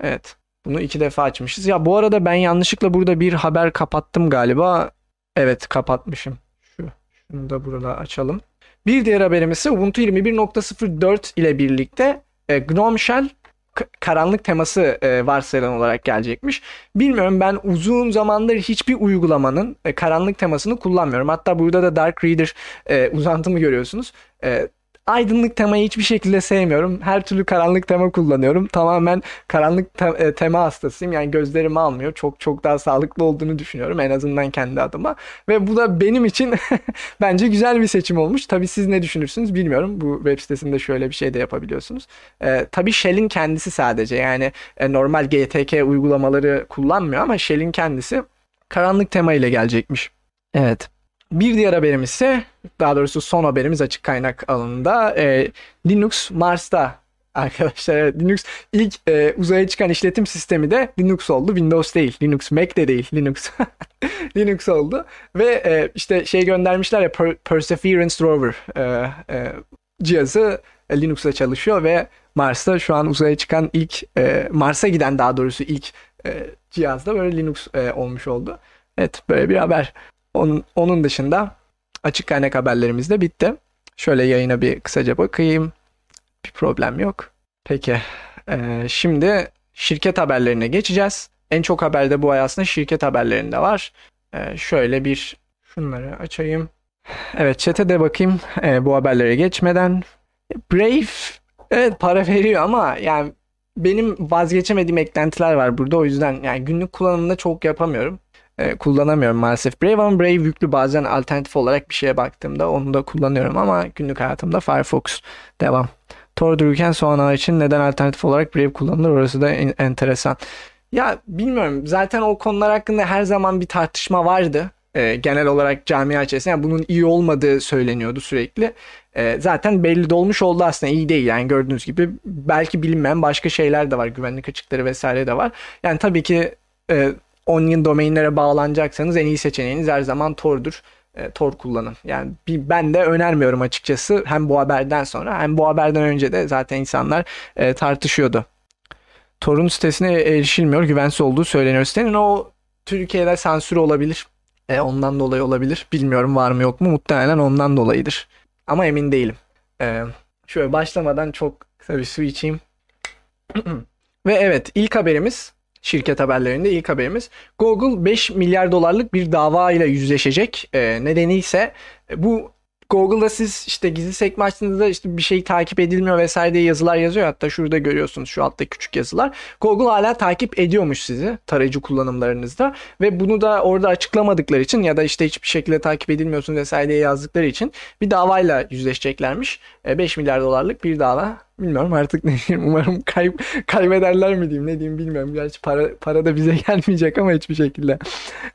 Evet. Bunu iki defa açmışız. Ya bu arada ben yanlışlıkla burada bir haber kapattım galiba. Evet kapatmışım. Şu, şunu da burada açalım. Bir diğer haberimiz ise Ubuntu 21.04 ile birlikte e, GNOME Shell karanlık teması e, varsayılan olarak gelecekmiş. Bilmiyorum ben uzun zamandır hiçbir uygulamanın e, karanlık temasını kullanmıyorum. Hatta burada da Dark Reader e, uzantımı görüyorsunuz. E, aydınlık temayı hiçbir şekilde sevmiyorum. Her türlü karanlık tema kullanıyorum. Tamamen karanlık te- e, tema hastasıyım. Yani gözlerimi almıyor. Çok çok daha sağlıklı olduğunu düşünüyorum en azından kendi adıma. Ve bu da benim için bence güzel bir seçim olmuş. Tabii siz ne düşünürsünüz bilmiyorum. Bu web sitesinde şöyle bir şey de yapabiliyorsunuz. Ee, tabii Shell'in kendisi sadece yani e, normal GTK uygulamaları kullanmıyor ama Shell'in kendisi karanlık tema ile gelecekmiş. Evet. Bir diğer haberimiz ise daha doğrusu son haberimiz açık kaynak alanında e, Linux Mars'ta arkadaşlar. Linux ilk e, uzaya çıkan işletim sistemi de Linux oldu. Windows değil. Linux Mac de değil. Linux. Linux oldu. Ve e, işte şey göndermişler ya per- Perseverance Rover e, e, cihazı e, Linux'la çalışıyor ve Mars'ta şu an uzaya çıkan ilk e, Mars'a giden daha doğrusu ilk e, cihazda böyle Linux e, olmuş oldu. Evet böyle bir haber. Onun, onun dışında açık kaynak haberlerimiz de bitti. Şöyle yayına bir kısaca bakayım. Bir problem yok. Peki. Ee, şimdi şirket haberlerine geçeceğiz. En çok haberde bu ay aslında şirket haberlerinde var. Ee, şöyle bir şunları açayım. Evet chat'e de bakayım ee, bu haberlere geçmeden. Brave evet para veriyor ama yani benim vazgeçemediğim eklentiler var burada. O yüzden yani günlük kullanımda çok yapamıyorum e, kullanamıyorum maalesef Brave ama Brave yüklü bazen alternatif olarak bir şeye baktığımda onu da kullanıyorum ama günlük hayatımda Firefox devam. Tor dururken soğan ağı için neden alternatif olarak Brave kullanılır orası da en- enteresan. Ya bilmiyorum zaten o konular hakkında her zaman bir tartışma vardı. E, genel olarak camia içerisinde yani bunun iyi olmadığı söyleniyordu sürekli. E, zaten belli de olmuş oldu aslında iyi değil yani gördüğünüz gibi belki bilinmeyen başka şeyler de var güvenlik açıkları vesaire de var. Yani tabii ki e, Onion domainlere bağlanacaksanız en iyi seçeneğiniz her zaman Tor'dur. E, Tor kullanın. Yani bir, ben de önermiyorum açıkçası hem bu haberden sonra hem bu haberden önce de zaten insanlar e, tartışıyordu. Tor'un sitesine erişilmiyor. Güvensiz olduğu söyleniyor. Sitenin o Türkiye'de sansür olabilir. E, ondan dolayı olabilir. Bilmiyorum var mı yok mu. Muhtemelen ondan dolayıdır. Ama emin değilim. E, şöyle başlamadan çok kısa bir su içeyim. Ve evet ilk haberimiz şirket haberlerinde ilk haberimiz. Google 5 milyar dolarlık bir dava ile yüzleşecek. E, nedeni ise e, bu Google'da siz işte gizli sekme açtığınızda işte bir şey takip edilmiyor vesaire diye yazılar yazıyor. Hatta şurada görüyorsunuz şu altta küçük yazılar. Google hala takip ediyormuş sizi tarayıcı kullanımlarınızda ve bunu da orada açıklamadıkları için ya da işte hiçbir şekilde takip edilmiyorsun vesaire diye yazdıkları için bir davayla yüzleşeceklermiş. 5 e, milyar dolarlık bir dava Bilmiyorum artık ne diyeyim. Umarım kay kaybederler mi diyeyim ne diyeyim bilmiyorum. Gerçi para, para da bize gelmeyecek ama hiçbir şekilde.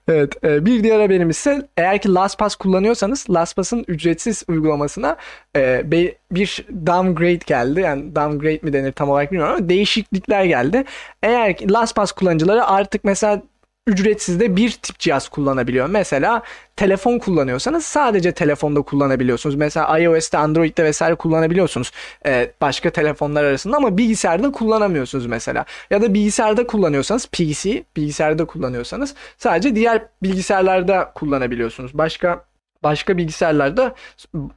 Evet. E, bir diğer haberimiz ise eğer ki LastPass kullanıyorsanız LastPass'ın ücretsiz uygulamasına e, bir downgrade geldi. Yani downgrade mi denir tam olarak bilmiyorum ama değişiklikler geldi. Eğer ki LastPass kullanıcıları artık mesela ücretsiz de bir tip cihaz kullanabiliyor. Mesela telefon kullanıyorsanız sadece telefonda kullanabiliyorsunuz. Mesela iOS'te, Android'de vesaire kullanabiliyorsunuz. Ee, başka telefonlar arasında ama bilgisayarda kullanamıyorsunuz mesela. Ya da bilgisayarda kullanıyorsanız PC, bilgisayarda kullanıyorsanız sadece diğer bilgisayarlarda kullanabiliyorsunuz. Başka başka bilgisayarlarda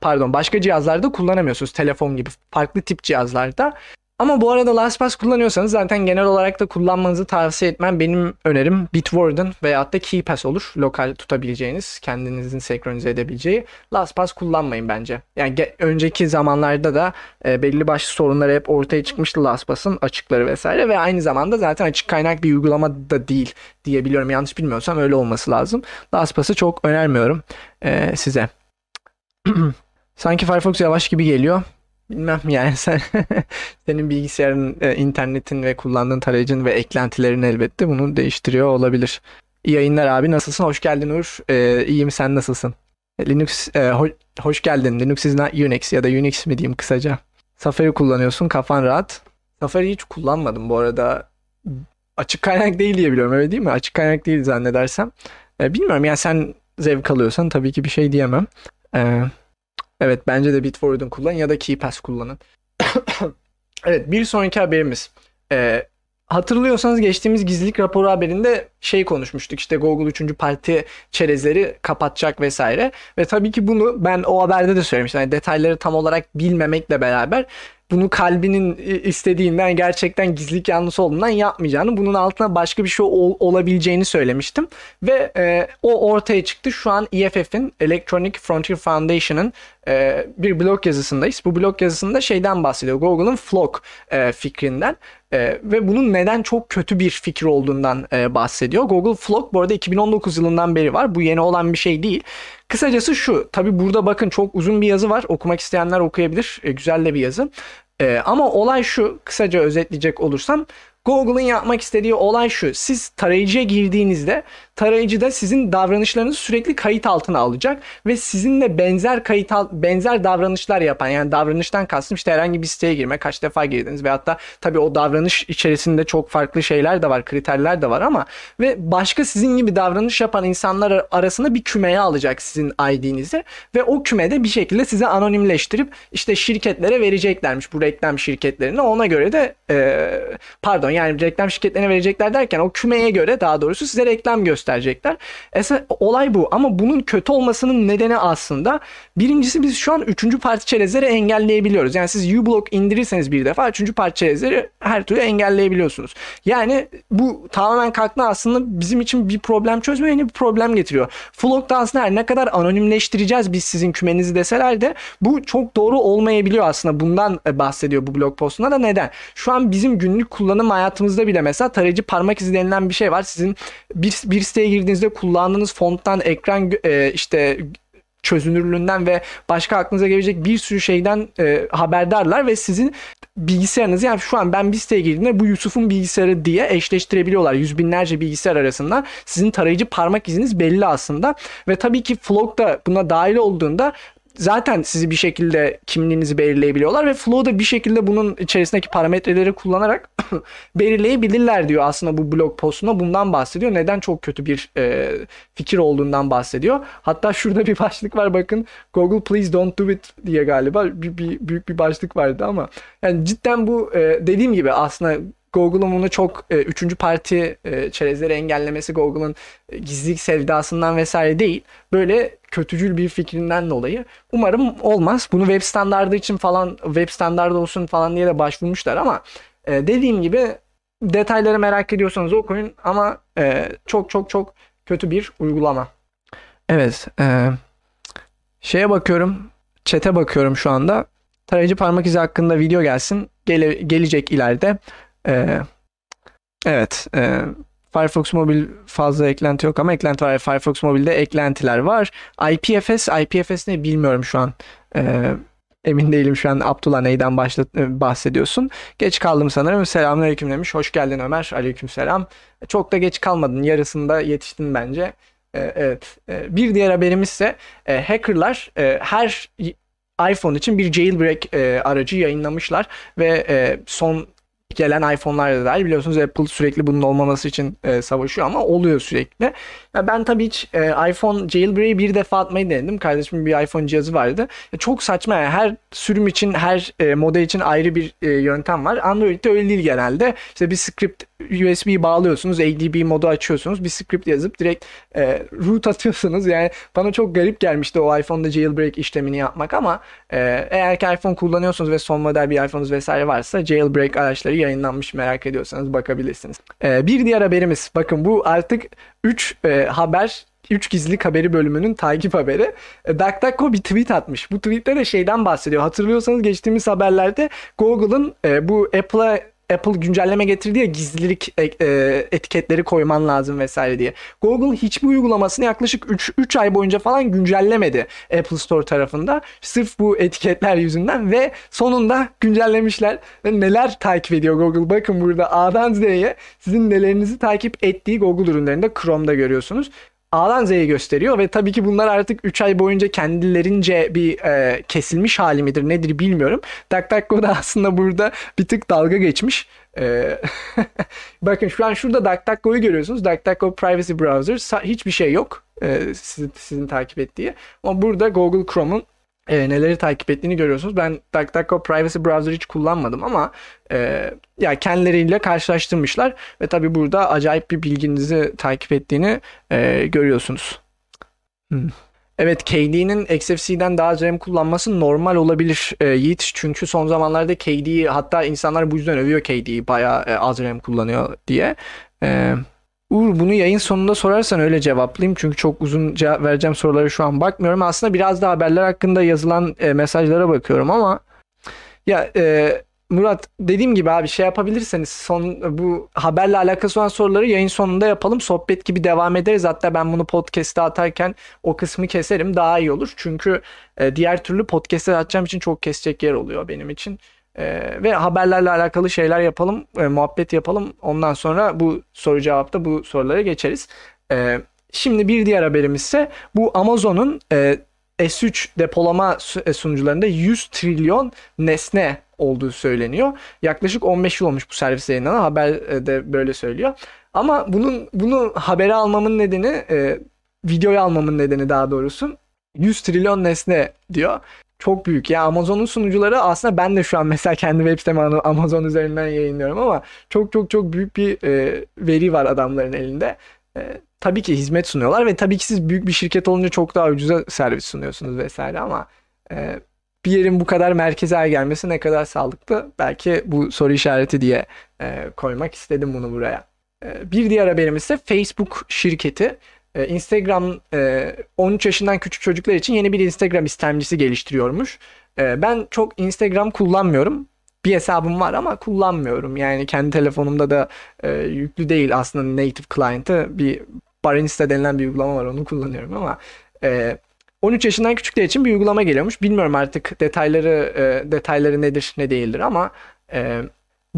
pardon başka cihazlarda kullanamıyorsunuz. Telefon gibi farklı tip cihazlarda. Ama bu arada LastPass kullanıyorsanız zaten genel olarak da kullanmanızı tavsiye etmem. Benim önerim Bitwarden veyahut da KeyPass olur. Lokal tutabileceğiniz, kendinizin senkronize edebileceği. LastPass kullanmayın bence. Yani önceki zamanlarda da e, belli başlı sorunları hep ortaya çıkmıştı LastPass'ın açıkları vesaire ve aynı zamanda zaten açık kaynak bir uygulama da değil diyebiliyorum. Yanlış bilmiyorsam öyle olması lazım. LastPass'ı çok önermiyorum e, size. Sanki Firefox yavaş gibi geliyor. Bilmem yani sen senin bilgisayarın, e, internetin ve kullandığın tarayıcın ve eklentilerin elbette bunu değiştiriyor olabilir. İyi yayınlar abi nasılsın? Hoş geldin Uğur. Ee, iyiyim sen nasılsın? E, Linux e, ho- hoş geldin. Linux is not Unix ya da Unix mi diyeyim kısaca. Safari kullanıyorsun kafan rahat. Safari hiç kullanmadım bu arada. Açık kaynak değil diye biliyorum öyle değil mi? Açık kaynak değil zannedersem. E, bilmiyorum yani sen zevk alıyorsan tabii ki bir şey diyemem. E, evet bence de Bitforward'un kullan ya da KeePass kullanın. evet bir sonraki haberimiz. E, hatırlıyorsanız geçtiğimiz gizlilik raporu haberinde şey konuşmuştuk işte Google 3. parti çerezleri kapatacak vesaire. Ve tabii ki bunu ben o haberde de söylemiştim. Yani detayları tam olarak bilmemekle beraber bunu kalbinin istediğinden gerçekten gizlilik yanlısı olduğundan yapmayacağını bunun altına başka bir şey ol, olabileceğini söylemiştim ve e, o ortaya çıktı şu an EFF'in Electronic Frontier Foundation'ın e, bir blog yazısındayız bu blog yazısında şeyden bahsediyor Google'ın Flock e, fikrinden e, ve bunun neden çok kötü bir fikir olduğundan e, bahsediyor Google Flock bu arada 2019 yılından beri var bu yeni olan bir şey değil Kısacası şu. Tabi burada bakın çok uzun bir yazı var. Okumak isteyenler okuyabilir. E, güzel de bir yazı. E, ama olay şu. Kısaca özetleyecek olursam. Google'ın yapmak istediği olay şu. Siz tarayıcıya girdiğinizde tarayıcı da sizin davranışlarınızı sürekli kayıt altına alacak ve sizinle benzer kayıt benzer davranışlar yapan yani davranıştan kastım işte herhangi bir siteye girme kaç defa girdiniz ve hatta tabii o davranış içerisinde çok farklı şeyler de var kriterler de var ama ve başka sizin gibi davranış yapan insanlar arasında bir kümeye alacak sizin ID'nizi ve o kümede bir şekilde size anonimleştirip işte şirketlere vereceklermiş bu reklam şirketlerine ona göre de e, pardon yani reklam şirketlerine verecekler derken o kümeye göre daha doğrusu size reklam gösterecekler. Esas olay bu ama bunun kötü olmasının nedeni aslında birincisi biz şu an üçüncü parti çerezleri engelleyebiliyoruz. Yani siz uBlock indirirseniz bir defa üçüncü parti çerezleri her türlü engelleyebiliyorsunuz. Yani bu tamamen kalktı aslında bizim için bir problem çözmüyor yeni bir problem getiriyor. Flock'ta aslında her ne kadar anonimleştireceğiz biz sizin kümenizi deseler de bu çok doğru olmayabiliyor aslında. Bundan bahsediyor bu blog postunda da neden? Şu an bizim günlük kullanım hayatımızda bile mesela tarayıcı parmak izi denilen bir şey var. Sizin bir, bir siteye girdiğinizde kullandığınız fonttan ekran e, işte çözünürlüğünden ve başka aklınıza gelecek bir sürü şeyden e, haberdarlar ve sizin bilgisayarınızı yani şu an ben bir siteye girdiğimde bu Yusuf'un bilgisayarı diye eşleştirebiliyorlar. Yüz binlerce bilgisayar arasından sizin tarayıcı parmak iziniz belli aslında ve tabii ki Flock da buna dahil olduğunda zaten sizi bir şekilde kimliğinizi belirleyebiliyorlar ve Flow'da bir şekilde bunun içerisindeki parametreleri kullanarak belirleyebilirler diyor aslında bu blog postunda bundan bahsediyor. Neden çok kötü bir e, fikir olduğundan bahsediyor. Hatta şurada bir başlık var bakın Google please don't do it diye galiba bir, bir büyük bir başlık vardı ama yani cidden bu e, dediğim gibi aslında Google'un bunu çok e, üçüncü parti e, çerezleri engellemesi Google'ın e, gizlilik sevdasından vesaire değil. Böyle kötücül bir fikrinden dolayı. Umarım olmaz. Bunu web standardı için falan web standardı olsun falan diye de başvurmuşlar ama e, dediğim gibi detayları merak ediyorsanız okuyun ama e, çok çok çok kötü bir uygulama. Evet. E, şeye bakıyorum. Çete bakıyorum şu anda. Tarayıcı parmak izi hakkında video gelsin. Gele, gelecek ileride. Ee, evet. E, Firefox Mobil fazla eklenti yok ama eklenti var. Firefox Mobil'de eklentiler var. IPFS, IPFS ne bilmiyorum şu an. Ee, emin değilim şu an Abdullah neyden başlat, e, bahsediyorsun. Geç kaldım sanırım. Selamünaleyküm demiş. Hoş geldin Ömer. Aleykümselam. Çok da geç kalmadın. Yarısında yetiştin bence. Ee, evet. Ee, bir diğer haberimiz ise e, hackerlar e, her iPhone için bir jailbreak e, aracı yayınlamışlar ve son gelen iPhone'larda da dahil biliyorsunuz Apple sürekli bunun olmaması için e, savaşıyor ama oluyor sürekli. Ya ben tabii hiç e, iPhone jailbreak'i bir defa atmayı denedim. Kardeşimin bir iPhone cihazı vardı. Ya çok saçma yani her sürüm için her e, model için ayrı bir e, yöntem var. Android'de öyle değil genelde. İşte bir script USB bağlıyorsunuz, ADB modu açıyorsunuz, bir script yazıp direkt e, root atıyorsunuz. Yani bana çok garip gelmişti o iPhone'da jailbreak işlemini yapmak ama e, eğer ki iPhone kullanıyorsunuz ve son model bir iPhone'unuz vesaire varsa jailbreak araçları yayınlanmış merak ediyorsanız bakabilirsiniz. E, bir diğer haberimiz bakın bu artık 3 e, haber 3 gizlilik haberi bölümünün takip haberi. E, DuckDuckGo bir tweet atmış. Bu tweette de şeyden bahsediyor. Hatırlıyorsanız geçtiğimiz haberlerde Google'ın e, bu Apple'a Apple güncelleme getirdi ya gizlilik e, e, etiketleri koyman lazım vesaire diye. Google hiçbir uygulamasını yaklaşık 3, 3 ay boyunca falan güncellemedi Apple Store tarafında. Sırf bu etiketler yüzünden ve sonunda güncellemişler. Neler takip ediyor Google? Bakın burada A'dan Z'ye sizin nelerinizi takip ettiği Google ürünlerinde Chrome'da görüyorsunuz. A'dan Z'ye gösteriyor ve tabii ki bunlar artık 3 ay boyunca kendilerince bir e, kesilmiş hali midir nedir bilmiyorum. DuckDuckGo da aslında burada bir tık dalga geçmiş. E, bakın şu an şurada DuckDuckGo'yu görüyorsunuz. DuckDuckGo Privacy Browser hiçbir şey yok e, sizin, sizin takip ettiği. Ama burada Google Chrome'un e, neleri takip ettiğini görüyorsunuz. Ben DuckDuckGo Privacy Browser hiç kullanmadım ama e, ya kendileriyle karşılaştırmışlar ve tabi burada acayip bir bilginizi takip ettiğini e, görüyorsunuz. Hmm. Evet KD'nin XFC'den daha az RAM kullanması normal olabilir e, Yiğit. Çünkü son zamanlarda KD'yi hatta insanlar bu yüzden övüyor KD'yi bayağı e, az RAM kullanıyor diye. E, Uğur bunu yayın sonunda sorarsan öyle cevaplayayım. Çünkü çok uzun cevap vereceğim soruları şu an bakmıyorum. Aslında biraz da haberler hakkında yazılan e, mesajlara bakıyorum ama ya e, Murat dediğim gibi abi şey yapabilirseniz son bu haberle alakası olan soruları yayın sonunda yapalım. Sohbet gibi devam ederiz. Hatta ben bunu podcast'te atarken o kısmı keserim daha iyi olur. Çünkü e, diğer türlü podcast'te atacağım için çok kesecek yer oluyor benim için. Ee, ve haberlerle alakalı şeyler yapalım, e, muhabbet yapalım. Ondan sonra bu soru cevapta bu sorulara geçeriz. Ee, şimdi bir diğer haberimiz ise bu Amazon'un e, S3 depolama e, sunucularında 100 trilyon nesne olduğu söyleniyor. Yaklaşık 15 yıl olmuş bu servis yayınlanan haber e, de böyle söylüyor. Ama bunun bunu habere almamın nedeni e, videoya almamın nedeni daha doğrusu 100 trilyon nesne diyor çok büyük. Ya Amazon'un sunucuları aslında ben de şu an mesela kendi web sitemi Amazon üzerinden yayınlıyorum ama çok çok çok büyük bir e, veri var adamların elinde. E, tabii ki hizmet sunuyorlar ve tabii ki siz büyük bir şirket olunca çok daha ucuza servis sunuyorsunuz vesaire ama e, bir yerin bu kadar merkeze gelmesi ne kadar sağlıklı? Belki bu soru işareti diye e, koymak istedim bunu buraya. E, bir diğer haberimiz ise Facebook şirketi ee, Instagram 13 e, yaşından küçük çocuklar için yeni bir Instagram istemcisi geliştiriyormuş. Ee, ben çok Instagram kullanmıyorum. Bir hesabım var ama kullanmıyorum. Yani kendi telefonumda da e, yüklü değil aslında native client'ı. Bir Barinista denilen bir uygulama var onu kullanıyorum ama 13 e, yaşından küçükler için bir uygulama geliyormuş. Bilmiyorum artık detayları detayları nedir ne değildir ama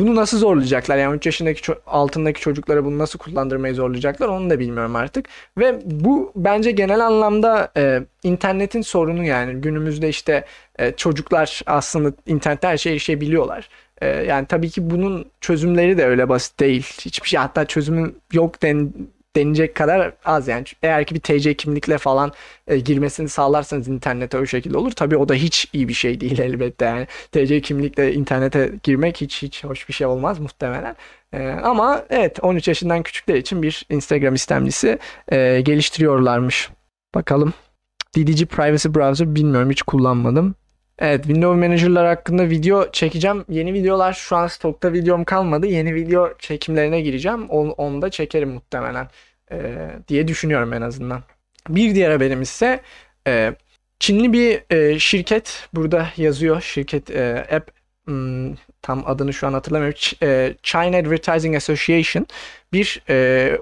bunu nasıl zorlayacaklar? Yani 3 yaşındaki altındaki çocuklara bunu nasıl kullandırmayı zorlayacaklar onu da bilmiyorum artık. Ve bu bence genel anlamda e, internetin sorunu yani. Günümüzde işte e, çocuklar aslında internette her şeyi erişebiliyorlar. E, yani tabii ki bunun çözümleri de öyle basit değil. Hiçbir şey hatta çözümü yok den, denilecek kadar az yani. Eğer ki bir TC kimlikle falan e, girmesini sağlarsanız internete o şekilde olur. Tabii o da hiç iyi bir şey değil elbette yani. TC kimlikle internete girmek hiç hiç hoş bir şey olmaz muhtemelen. E, ama evet 13 yaşından küçükler için bir Instagram istemcisi e, geliştiriyorlarmış. Bakalım. DDG Privacy Browser bilmiyorum hiç kullanmadım. Evet Windows Manager'lar hakkında video çekeceğim. Yeni videolar şu an stokta videom kalmadı. Yeni video çekimlerine gireceğim. Onu, onu da çekerim muhtemelen e, diye düşünüyorum en azından. Bir diğer haberimiz ise e, Çinli bir e, şirket burada yazıyor. Şirket e, App hmm, tam adını şu an hatırlamıyorum. Ç, e, China Advertising Association bir e,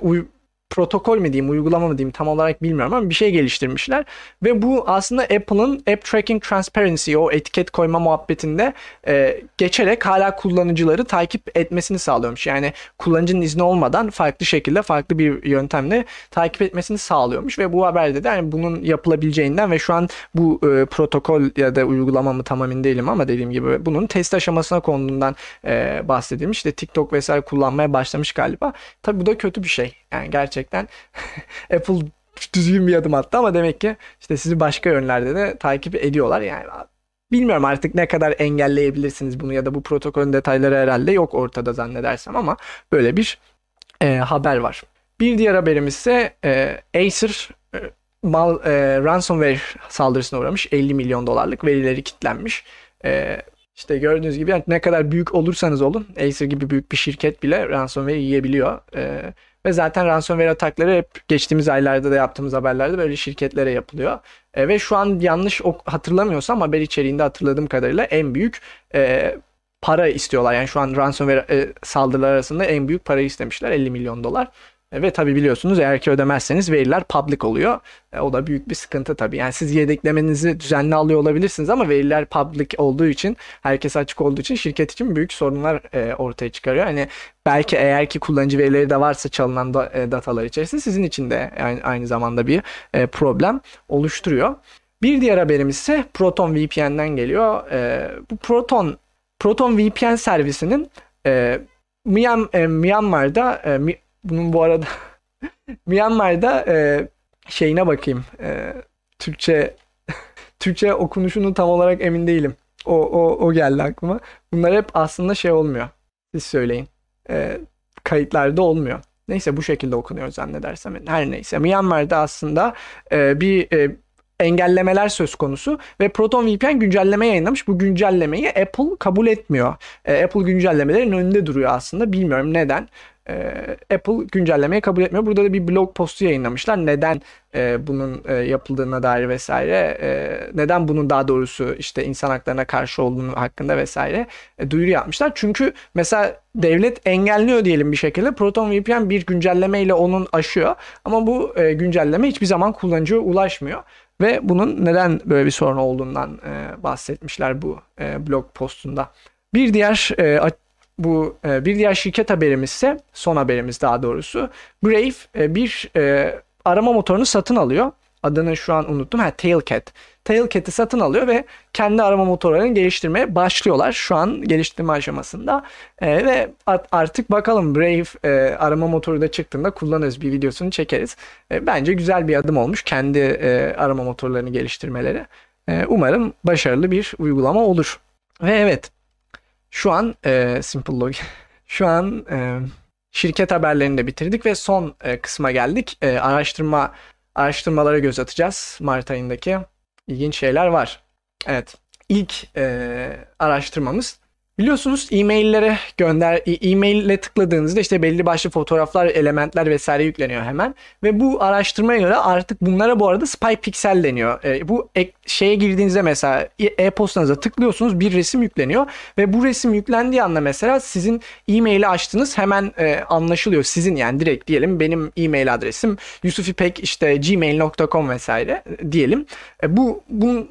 protokol mi diyeyim, uygulama mı diyeyim tam olarak bilmiyorum ama bir şey geliştirmişler. Ve bu aslında Apple'ın App Tracking Transparency o etiket koyma muhabbetinde e, geçerek hala kullanıcıları takip etmesini sağlıyormuş. Yani kullanıcının izni olmadan farklı şekilde farklı bir yöntemle takip etmesini sağlıyormuş ve bu haberde de yani bunun yapılabileceğinden ve şu an bu e, protokol ya da uygulama mı tam emin değilim ama dediğim gibi bunun test aşamasına konduğundan e, bahsedilmiş. İşte TikTok vesaire kullanmaya başlamış galiba. Tabi bu da kötü bir şey. Yani gerçekten Apple düzgün bir adım attı ama demek ki işte sizi başka yönlerde de takip ediyorlar. Yani bilmiyorum artık ne kadar engelleyebilirsiniz bunu ya da bu protokolün detayları herhalde yok ortada zannedersem ama böyle bir e, haber var. Bir diğer haberimiz ise e, Acer e, mal e, ransomware saldırısına uğramış. 50 milyon dolarlık verileri kilitlenmiş. E, işte gördüğünüz gibi ne kadar büyük olursanız olun Acer gibi büyük bir şirket bile ransomware yiyebiliyor. E, ve zaten ransomware atakları hep geçtiğimiz aylarda da yaptığımız haberlerde böyle şirketlere yapılıyor. E, ve şu an yanlış hatırlamıyorsam haber içeriğinde hatırladığım kadarıyla en büyük e, para istiyorlar. Yani şu an ransomware e, saldırılar arasında en büyük parayı istemişler 50 milyon dolar. E, ve tabi biliyorsunuz eğer ki ödemezseniz veriler public oluyor. E, o da büyük bir sıkıntı tabii. Yani siz yedeklemenizi düzenli alıyor olabilirsiniz ama veriler public olduğu için, herkes açık olduğu için şirket için büyük sorunlar e, ortaya çıkarıyor. Hani belki eğer ki kullanıcı verileri de varsa çalınan da, e, datalar içerisinde sizin için de yani aynı zamanda bir e, problem oluşturuyor. Bir diğer haberimiz ise Proton VPN'den geliyor. E, bu Proton Proton VPN servisinin e, e, Myanmar'da e, bunun bu arada Myanmar'da e, şeyine bakayım. E, Türkçe Türkçe okunuşunu tam olarak emin değilim. O, o, o geldi aklıma. Bunlar hep aslında şey olmuyor. Siz söyleyin. E, kayıtlarda olmuyor. Neyse bu şekilde okunuyor zannedersem. Her neyse. Myanmar'da aslında e, bir e, engellemeler söz konusu ve Proton VPN güncelleme yayınlamış. Bu güncellemeyi Apple kabul etmiyor. E, Apple güncellemelerin önünde duruyor aslında. Bilmiyorum neden e, Apple güncellemeyi kabul etmiyor. Burada da bir blog postu yayınlamışlar. Neden e, bunun e, yapıldığına dair vesaire, e, neden bunun daha doğrusu işte insan haklarına karşı olduğunu hakkında vesaire e, duyuru yapmışlar. Çünkü mesela devlet engelliyor diyelim bir şekilde. Proton VPN bir güncelleme ile onun aşıyor. Ama bu e, güncelleme hiçbir zaman kullanıcıya ulaşmıyor. Ve bunun neden böyle bir sorun olduğundan e, bahsetmişler bu e, blog postunda. Bir diğer e, bu e, bir diğer şirket haberimiz ise son haberimiz daha doğrusu. Brave e, bir e, arama motorunu satın alıyor. Adını şu an unuttum. Ha Tailcat. Tailcat'i satın alıyor ve kendi arama motorlarını geliştirmeye başlıyorlar. Şu an geliştirme aşamasında. E, ve artık bakalım Brave e, arama motoru da çıktığında kullanırız. Bir videosunu çekeriz. E, bence güzel bir adım olmuş kendi e, arama motorlarını geliştirmeleri. E, umarım başarılı bir uygulama olur. Ve evet şu an e, Simple Log şu an e, şirket haberlerini de bitirdik ve son e, kısma geldik. E, araştırma araştırmalara göz atacağız Mart ayındaki. ilginç şeyler var. Evet. İlk e, araştırmamız Biliyorsunuz e-maillere gönder e-maille tıkladığınızda işte belli başlı fotoğraflar, elementler vesaire yükleniyor hemen ve bu araştırmaya göre artık bunlara bu arada spy pixel deniyor. E, bu ek, şeye girdiğinizde mesela e-postanıza tıklıyorsunuz bir resim yükleniyor ve bu resim yüklendiği anda mesela sizin e-maili açtınız hemen e, anlaşılıyor. Sizin yani direkt diyelim benim e-mail adresim yusufipek işte gmail.com vesaire diyelim. E, bu bu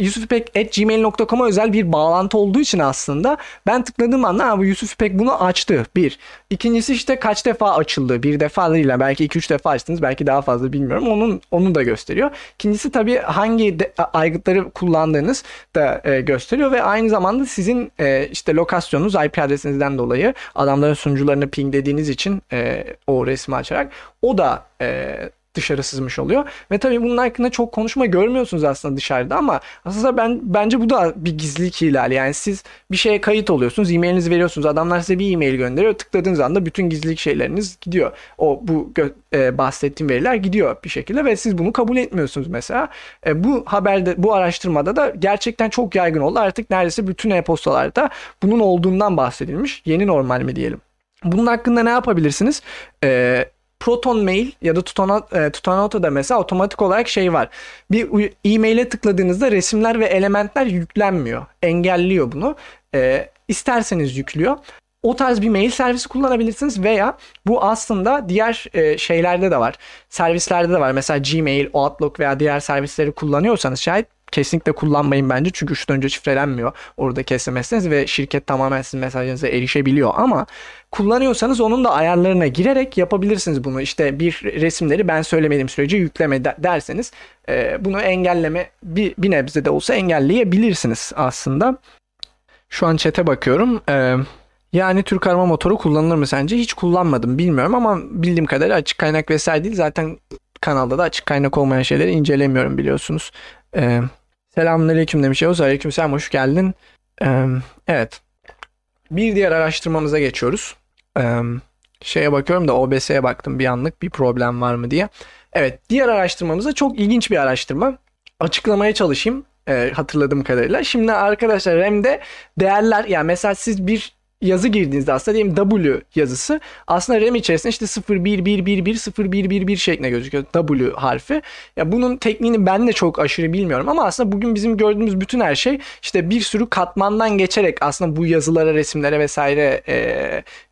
yusufipek.gmail.com'a özel bir bağlantı olduğu için aslında ben tıkladığım anda bu Yusuf İpek bunu açtı. Bir. İkincisi işte kaç defa açıldı. Bir defa değil belki iki üç defa açtınız belki daha fazla bilmiyorum. Onun onu da gösteriyor. İkincisi tabii hangi de, aygıtları kullandığınız da e, gösteriyor ve aynı zamanda sizin e, işte lokasyonunuz IP adresinizden dolayı adamların sunucularını pinglediğiniz için e, o resmi açarak o da e, dışarı sızmış oluyor. Ve tabii bunun hakkında çok konuşma görmüyorsunuz aslında dışarıda ama aslında ben bence bu da bir gizlilik ihlali. Yani siz bir şeye kayıt oluyorsunuz, e-mailinizi veriyorsunuz. Adamlar size bir e-mail gönderiyor. Tıkladığınız anda bütün gizlilik şeyleriniz gidiyor. O bu e, bahsettiğim veriler gidiyor bir şekilde ve siz bunu kabul etmiyorsunuz mesela. E, bu haberde, bu araştırmada da gerçekten çok yaygın oldu. Artık neredeyse bütün e-postalarda bunun olduğundan bahsedilmiş. Yeni normal mi diyelim. Bunun hakkında ne yapabilirsiniz? Ee, Proton Mail ya da Tutanota'da e, mesela otomatik olarak şey var. Bir e-mail'e tıkladığınızda resimler ve elementler yüklenmiyor. Engelliyor bunu. E, isterseniz yüklüyor. O tarz bir mail servisi kullanabilirsiniz veya bu aslında diğer e, şeylerde de var. Servislerde de var. Mesela Gmail, Outlook veya diğer servisleri kullanıyorsanız şayet kesinlikle kullanmayın bence. Çünkü üçten önce şifrelenmiyor orada SMS'iniz ve şirket tamamen sizin mesajınıza erişebiliyor. Ama kullanıyorsanız onun da ayarlarına girerek yapabilirsiniz bunu. İşte bir resimleri ben söylemediğim sürece yükleme derseniz e, bunu engelleme bir, bir nebze de olsa engelleyebilirsiniz aslında. Şu an chat'e bakıyorum. Ee, yani Türk arama motoru kullanılır mı sence? Hiç kullanmadım bilmiyorum ama bildiğim kadarıyla açık kaynak vesaire değil. Zaten kanalda da açık kaynak olmayan şeyleri incelemiyorum biliyorsunuz. Ee, Selamünaleyküm demiş Yavuz. Aleykümselam hoş geldin. Ee, evet. Bir diğer araştırmamıza geçiyoruz. Ee, şeye bakıyorum da OBS'ye baktım bir anlık bir problem var mı diye. Evet diğer araştırmamızda çok ilginç bir araştırma. Açıklamaya çalışayım e, hatırladığım kadarıyla. Şimdi arkadaşlar RAM'de değerler yani mesela siz bir yazı girdiğinizde aslında diyelim W yazısı aslında RAM içerisinde işte 01111 şeklinde gözüküyor W harfi. Ya bunun tekniğini ben de çok aşırı bilmiyorum ama aslında bugün bizim gördüğümüz bütün her şey işte bir sürü katmandan geçerek aslında bu yazılara, resimlere vesaire e,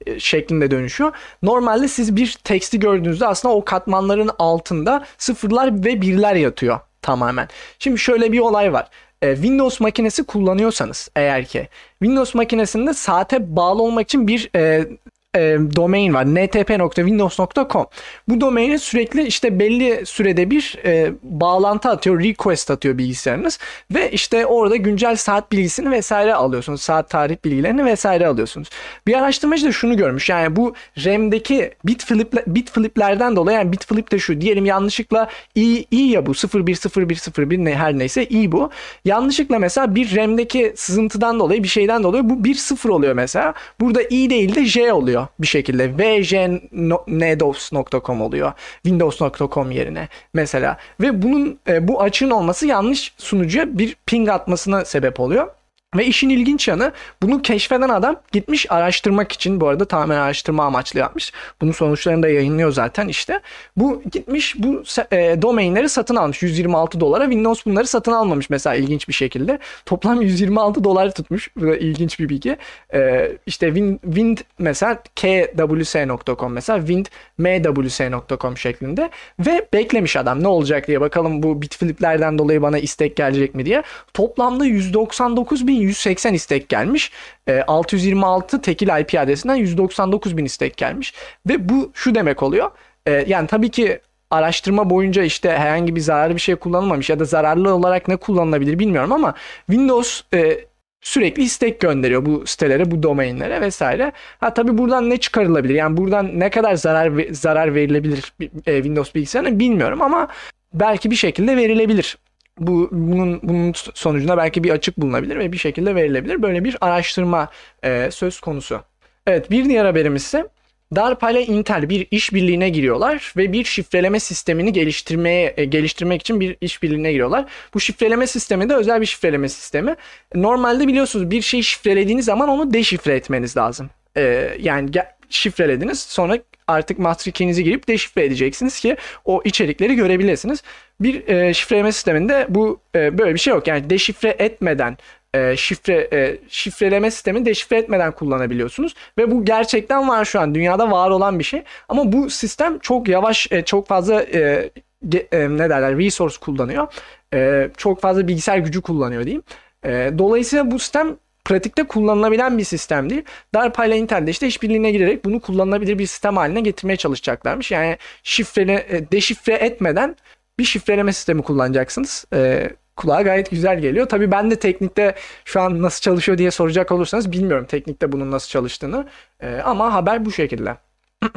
e, şeklinde dönüşüyor. Normalde siz bir teksti gördüğünüzde aslında o katmanların altında sıfırlar ve birler yatıyor tamamen. Şimdi şöyle bir olay var. E, Windows makinesi kullanıyorsanız eğer ki Windows makinesinde saate bağlı olmak için bir e, e, domain var. ntp.windows.com. Bu domaini sürekli işte belli sürede bir e, bağlantı atıyor, request atıyor bilgisayarınız ve işte orada güncel saat bilgisini vesaire alıyorsunuz. Saat tarih bilgilerini vesaire alıyorsunuz. Bir araştırmacı da şunu görmüş. Yani bu RAM'deki bit flip bit fliplerden dolayı yani bit flip de şu diyelim yanlışlıkla i i ya bu 010101 ne her neyse i bu. Yanlışlıkla mesela bir RAM'deki sızıntıdan dolayı bir şeyden dolayı bu 1 0 oluyor mesela. Burada i değil de j oluyor bir şekilde. vjnedos.com oluyor. Windows.com yerine mesela. Ve bunun e, bu açığın olması yanlış sunucuya bir ping atmasına sebep oluyor. Ve işin ilginç yanı bunu keşfeden adam gitmiş araştırmak için bu arada tamamen araştırma amaçlı yapmış. Bunun sonuçlarını da yayınlıyor zaten işte. Bu gitmiş bu e, domainleri satın almış 126 dolara. Windows bunları satın almamış mesela ilginç bir şekilde. Toplam 126 dolar tutmuş. Bu da ilginç bir bilgi. E, işte Wind, Wind mesela kwc.com mesela Wind mwc.com şeklinde ve beklemiş adam ne olacak diye bakalım bu bitfliplerden dolayı bana istek gelecek mi diye. Toplamda 199 bin 180 istek gelmiş. E, 626 tekil IP adresinden 199 bin istek gelmiş. Ve bu şu demek oluyor. E, yani tabii ki araştırma boyunca işte herhangi bir zararlı bir şey kullanılmamış ya da zararlı olarak ne kullanılabilir bilmiyorum ama Windows e, sürekli istek gönderiyor bu sitelere, bu domainlere vesaire. Ha tabii buradan ne çıkarılabilir? Yani buradan ne kadar zarar zarar verilebilir e, Windows bilgisayarına bilmiyorum ama belki bir şekilde verilebilir bu bunun bunun sonucunda belki bir açık bulunabilir ve bir şekilde verilebilir. Böyle bir araştırma e, söz konusu. Evet bir diğer haberimiz ise DARPA ile Intel bir işbirliğine giriyorlar ve bir şifreleme sistemini geliştirmeye e, geliştirmek için bir işbirliğine giriyorlar. Bu şifreleme sistemi de özel bir şifreleme sistemi. Normalde biliyorsunuz bir şeyi şifrelediğiniz zaman onu deşifre etmeniz lazım. Ee, yani şifrelediniz sonra artık master girip deşifre edeceksiniz ki o içerikleri görebilirsiniz. Bir e, şifreleme sisteminde bu e, böyle bir şey yok. Yani deşifre etmeden e, şifre e, şifreleme sistemini deşifre etmeden kullanabiliyorsunuz ve bu gerçekten var şu an dünyada var olan bir şey. Ama bu sistem çok yavaş, e, çok fazla e, e, ne derler resource kullanıyor. E, çok fazla bilgisayar gücü kullanıyor diyeyim. E, dolayısıyla bu sistem pratikte kullanılabilen bir sistem değil. DARPA ile Intel'de işte işbirliğine girerek bunu kullanılabilir bir sistem haline getirmeye çalışacaklarmış. Yani şifrele, e, deşifre etmeden bir şifreleme sistemi kullanacaksınız. Ee, kulağa gayet güzel geliyor. Tabii ben de teknikte şu an nasıl çalışıyor diye soracak olursanız bilmiyorum teknikte bunun nasıl çalıştığını. Ee, ama haber bu şekilde.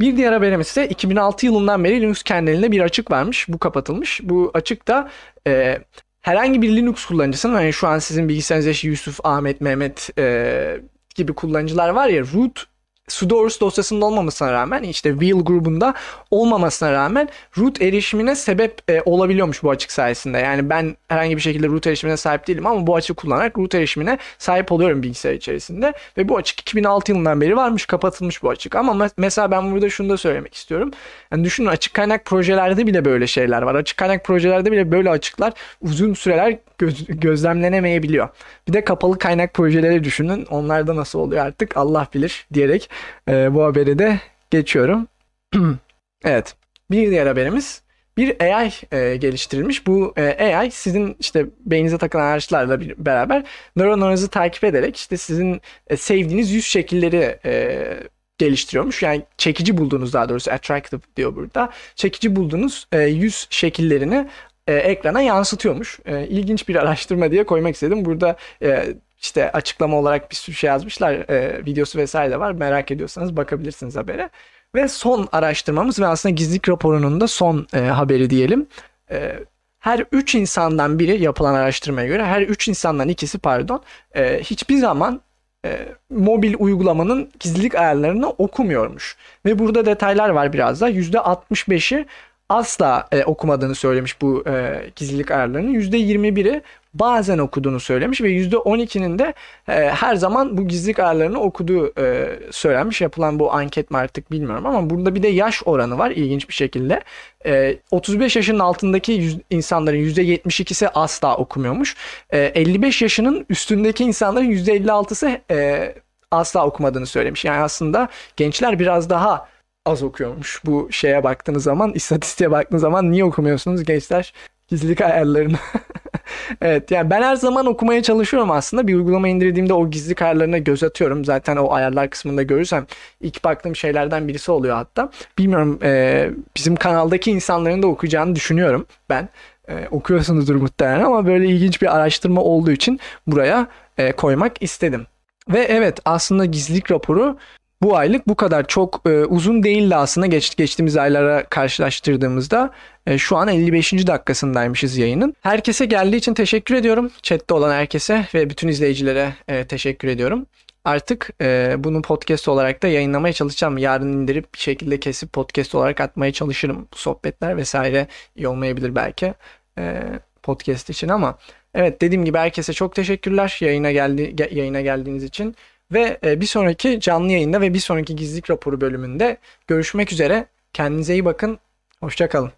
Bir diğer haberimiz ise 2006 yılından beri Linux kernelinde bir açık varmış. Bu kapatılmış. Bu açık da e, herhangi bir Linux kullanıcısının hani şu an sizin bilgisayarınızda Yusuf, Ahmet, Mehmet e, gibi kullanıcılar var ya root sudoers dosyasında olmamasına rağmen işte wheel grubunda olmamasına rağmen root erişimine sebep e, olabiliyormuş bu açık sayesinde. Yani ben herhangi bir şekilde root erişimine sahip değilim ama bu açık kullanarak root erişimine sahip oluyorum bilgisayar içerisinde. Ve bu açık 2006 yılından beri varmış kapatılmış bu açık. Ama mesela ben burada şunu da söylemek istiyorum. Yani düşünün açık kaynak projelerde bile böyle şeyler var. Açık kaynak projelerde bile böyle açıklar uzun süreler göz, gözlemlenemeyebiliyor. Bir de kapalı kaynak projeleri düşünün. Onlarda nasıl oluyor artık Allah bilir diyerek e, bu haberi de geçiyorum. evet. Bir diğer haberimiz bir AI e, geliştirilmiş. Bu e, AI sizin işte beyninize takılan araçlarla bir, beraber nöronlarınızı takip ederek işte sizin e, sevdiğiniz yüz şekilleri e, geliştiriyormuş. Yani çekici bulduğunuz daha doğrusu attractive diyor burada. Çekici bulduğunuz e, yüz şekillerini e, ekrana yansıtıyormuş. E, ilginç bir araştırma diye koymak istedim. Burada e, işte açıklama olarak bir sürü şey yazmışlar. E, videosu vesaire de var. Merak ediyorsanız bakabilirsiniz habere. Ve son araştırmamız ve aslında gizlilik raporunun da son e, haberi diyelim. E, her 3 insandan biri yapılan araştırmaya göre her 3 insandan ikisi pardon e, hiçbir zaman e, mobil uygulamanın gizlilik ayarlarını okumuyormuş. Ve burada detaylar var biraz da. %65'i asla e, okumadığını söylemiş bu e, gizlilik ayarlarının. %21'i bazen okuduğunu söylemiş ve %12'nin de e, her zaman bu gizlilik ayarlarını okuduğu e, söylenmiş. Yapılan bu anket mi artık bilmiyorum ama burada bir de yaş oranı var ilginç bir şekilde. E, 35 yaşının altındaki yüz, insanların %72'si asla okumuyormuş. E, 55 yaşının üstündeki insanların %56'sı e, asla okumadığını söylemiş. Yani aslında gençler biraz daha az okuyormuş. Bu şeye baktığınız zaman, istatistiğe baktığınız zaman niye okumuyorsunuz gençler? Gizlilik ayarlarını. evet yani ben her zaman okumaya çalışıyorum aslında. Bir uygulama indirdiğimde o gizlilik ayarlarına göz atıyorum. Zaten o ayarlar kısmında görürsem ilk baktığım şeylerden birisi oluyor hatta. Bilmiyorum e, bizim kanaldaki insanların da okuyacağını düşünüyorum ben. E, okuyorsunuzdur muhtemelen ama böyle ilginç bir araştırma olduğu için buraya e, koymak istedim. Ve evet aslında gizlilik raporu bu aylık bu kadar çok e, uzun değildi aslında geç, geçtiğimiz aylara karşılaştırdığımızda. E, şu an 55. dakikasındaymışız yayının. Herkese geldiği için teşekkür ediyorum. Chat'te olan herkese ve bütün izleyicilere e, teşekkür ediyorum. Artık e, bunu podcast olarak da yayınlamaya çalışacağım. Yarın indirip bir şekilde kesip podcast olarak atmaya çalışırım. Bu sohbetler vesaire iyi olmayabilir belki e, podcast için ama evet dediğim gibi herkese çok teşekkürler yayına geldi yayına geldiğiniz için. Ve e, bir sonraki canlı yayında ve bir sonraki gizlilik raporu bölümünde görüşmek üzere. Kendinize iyi bakın. Hoşçakalın.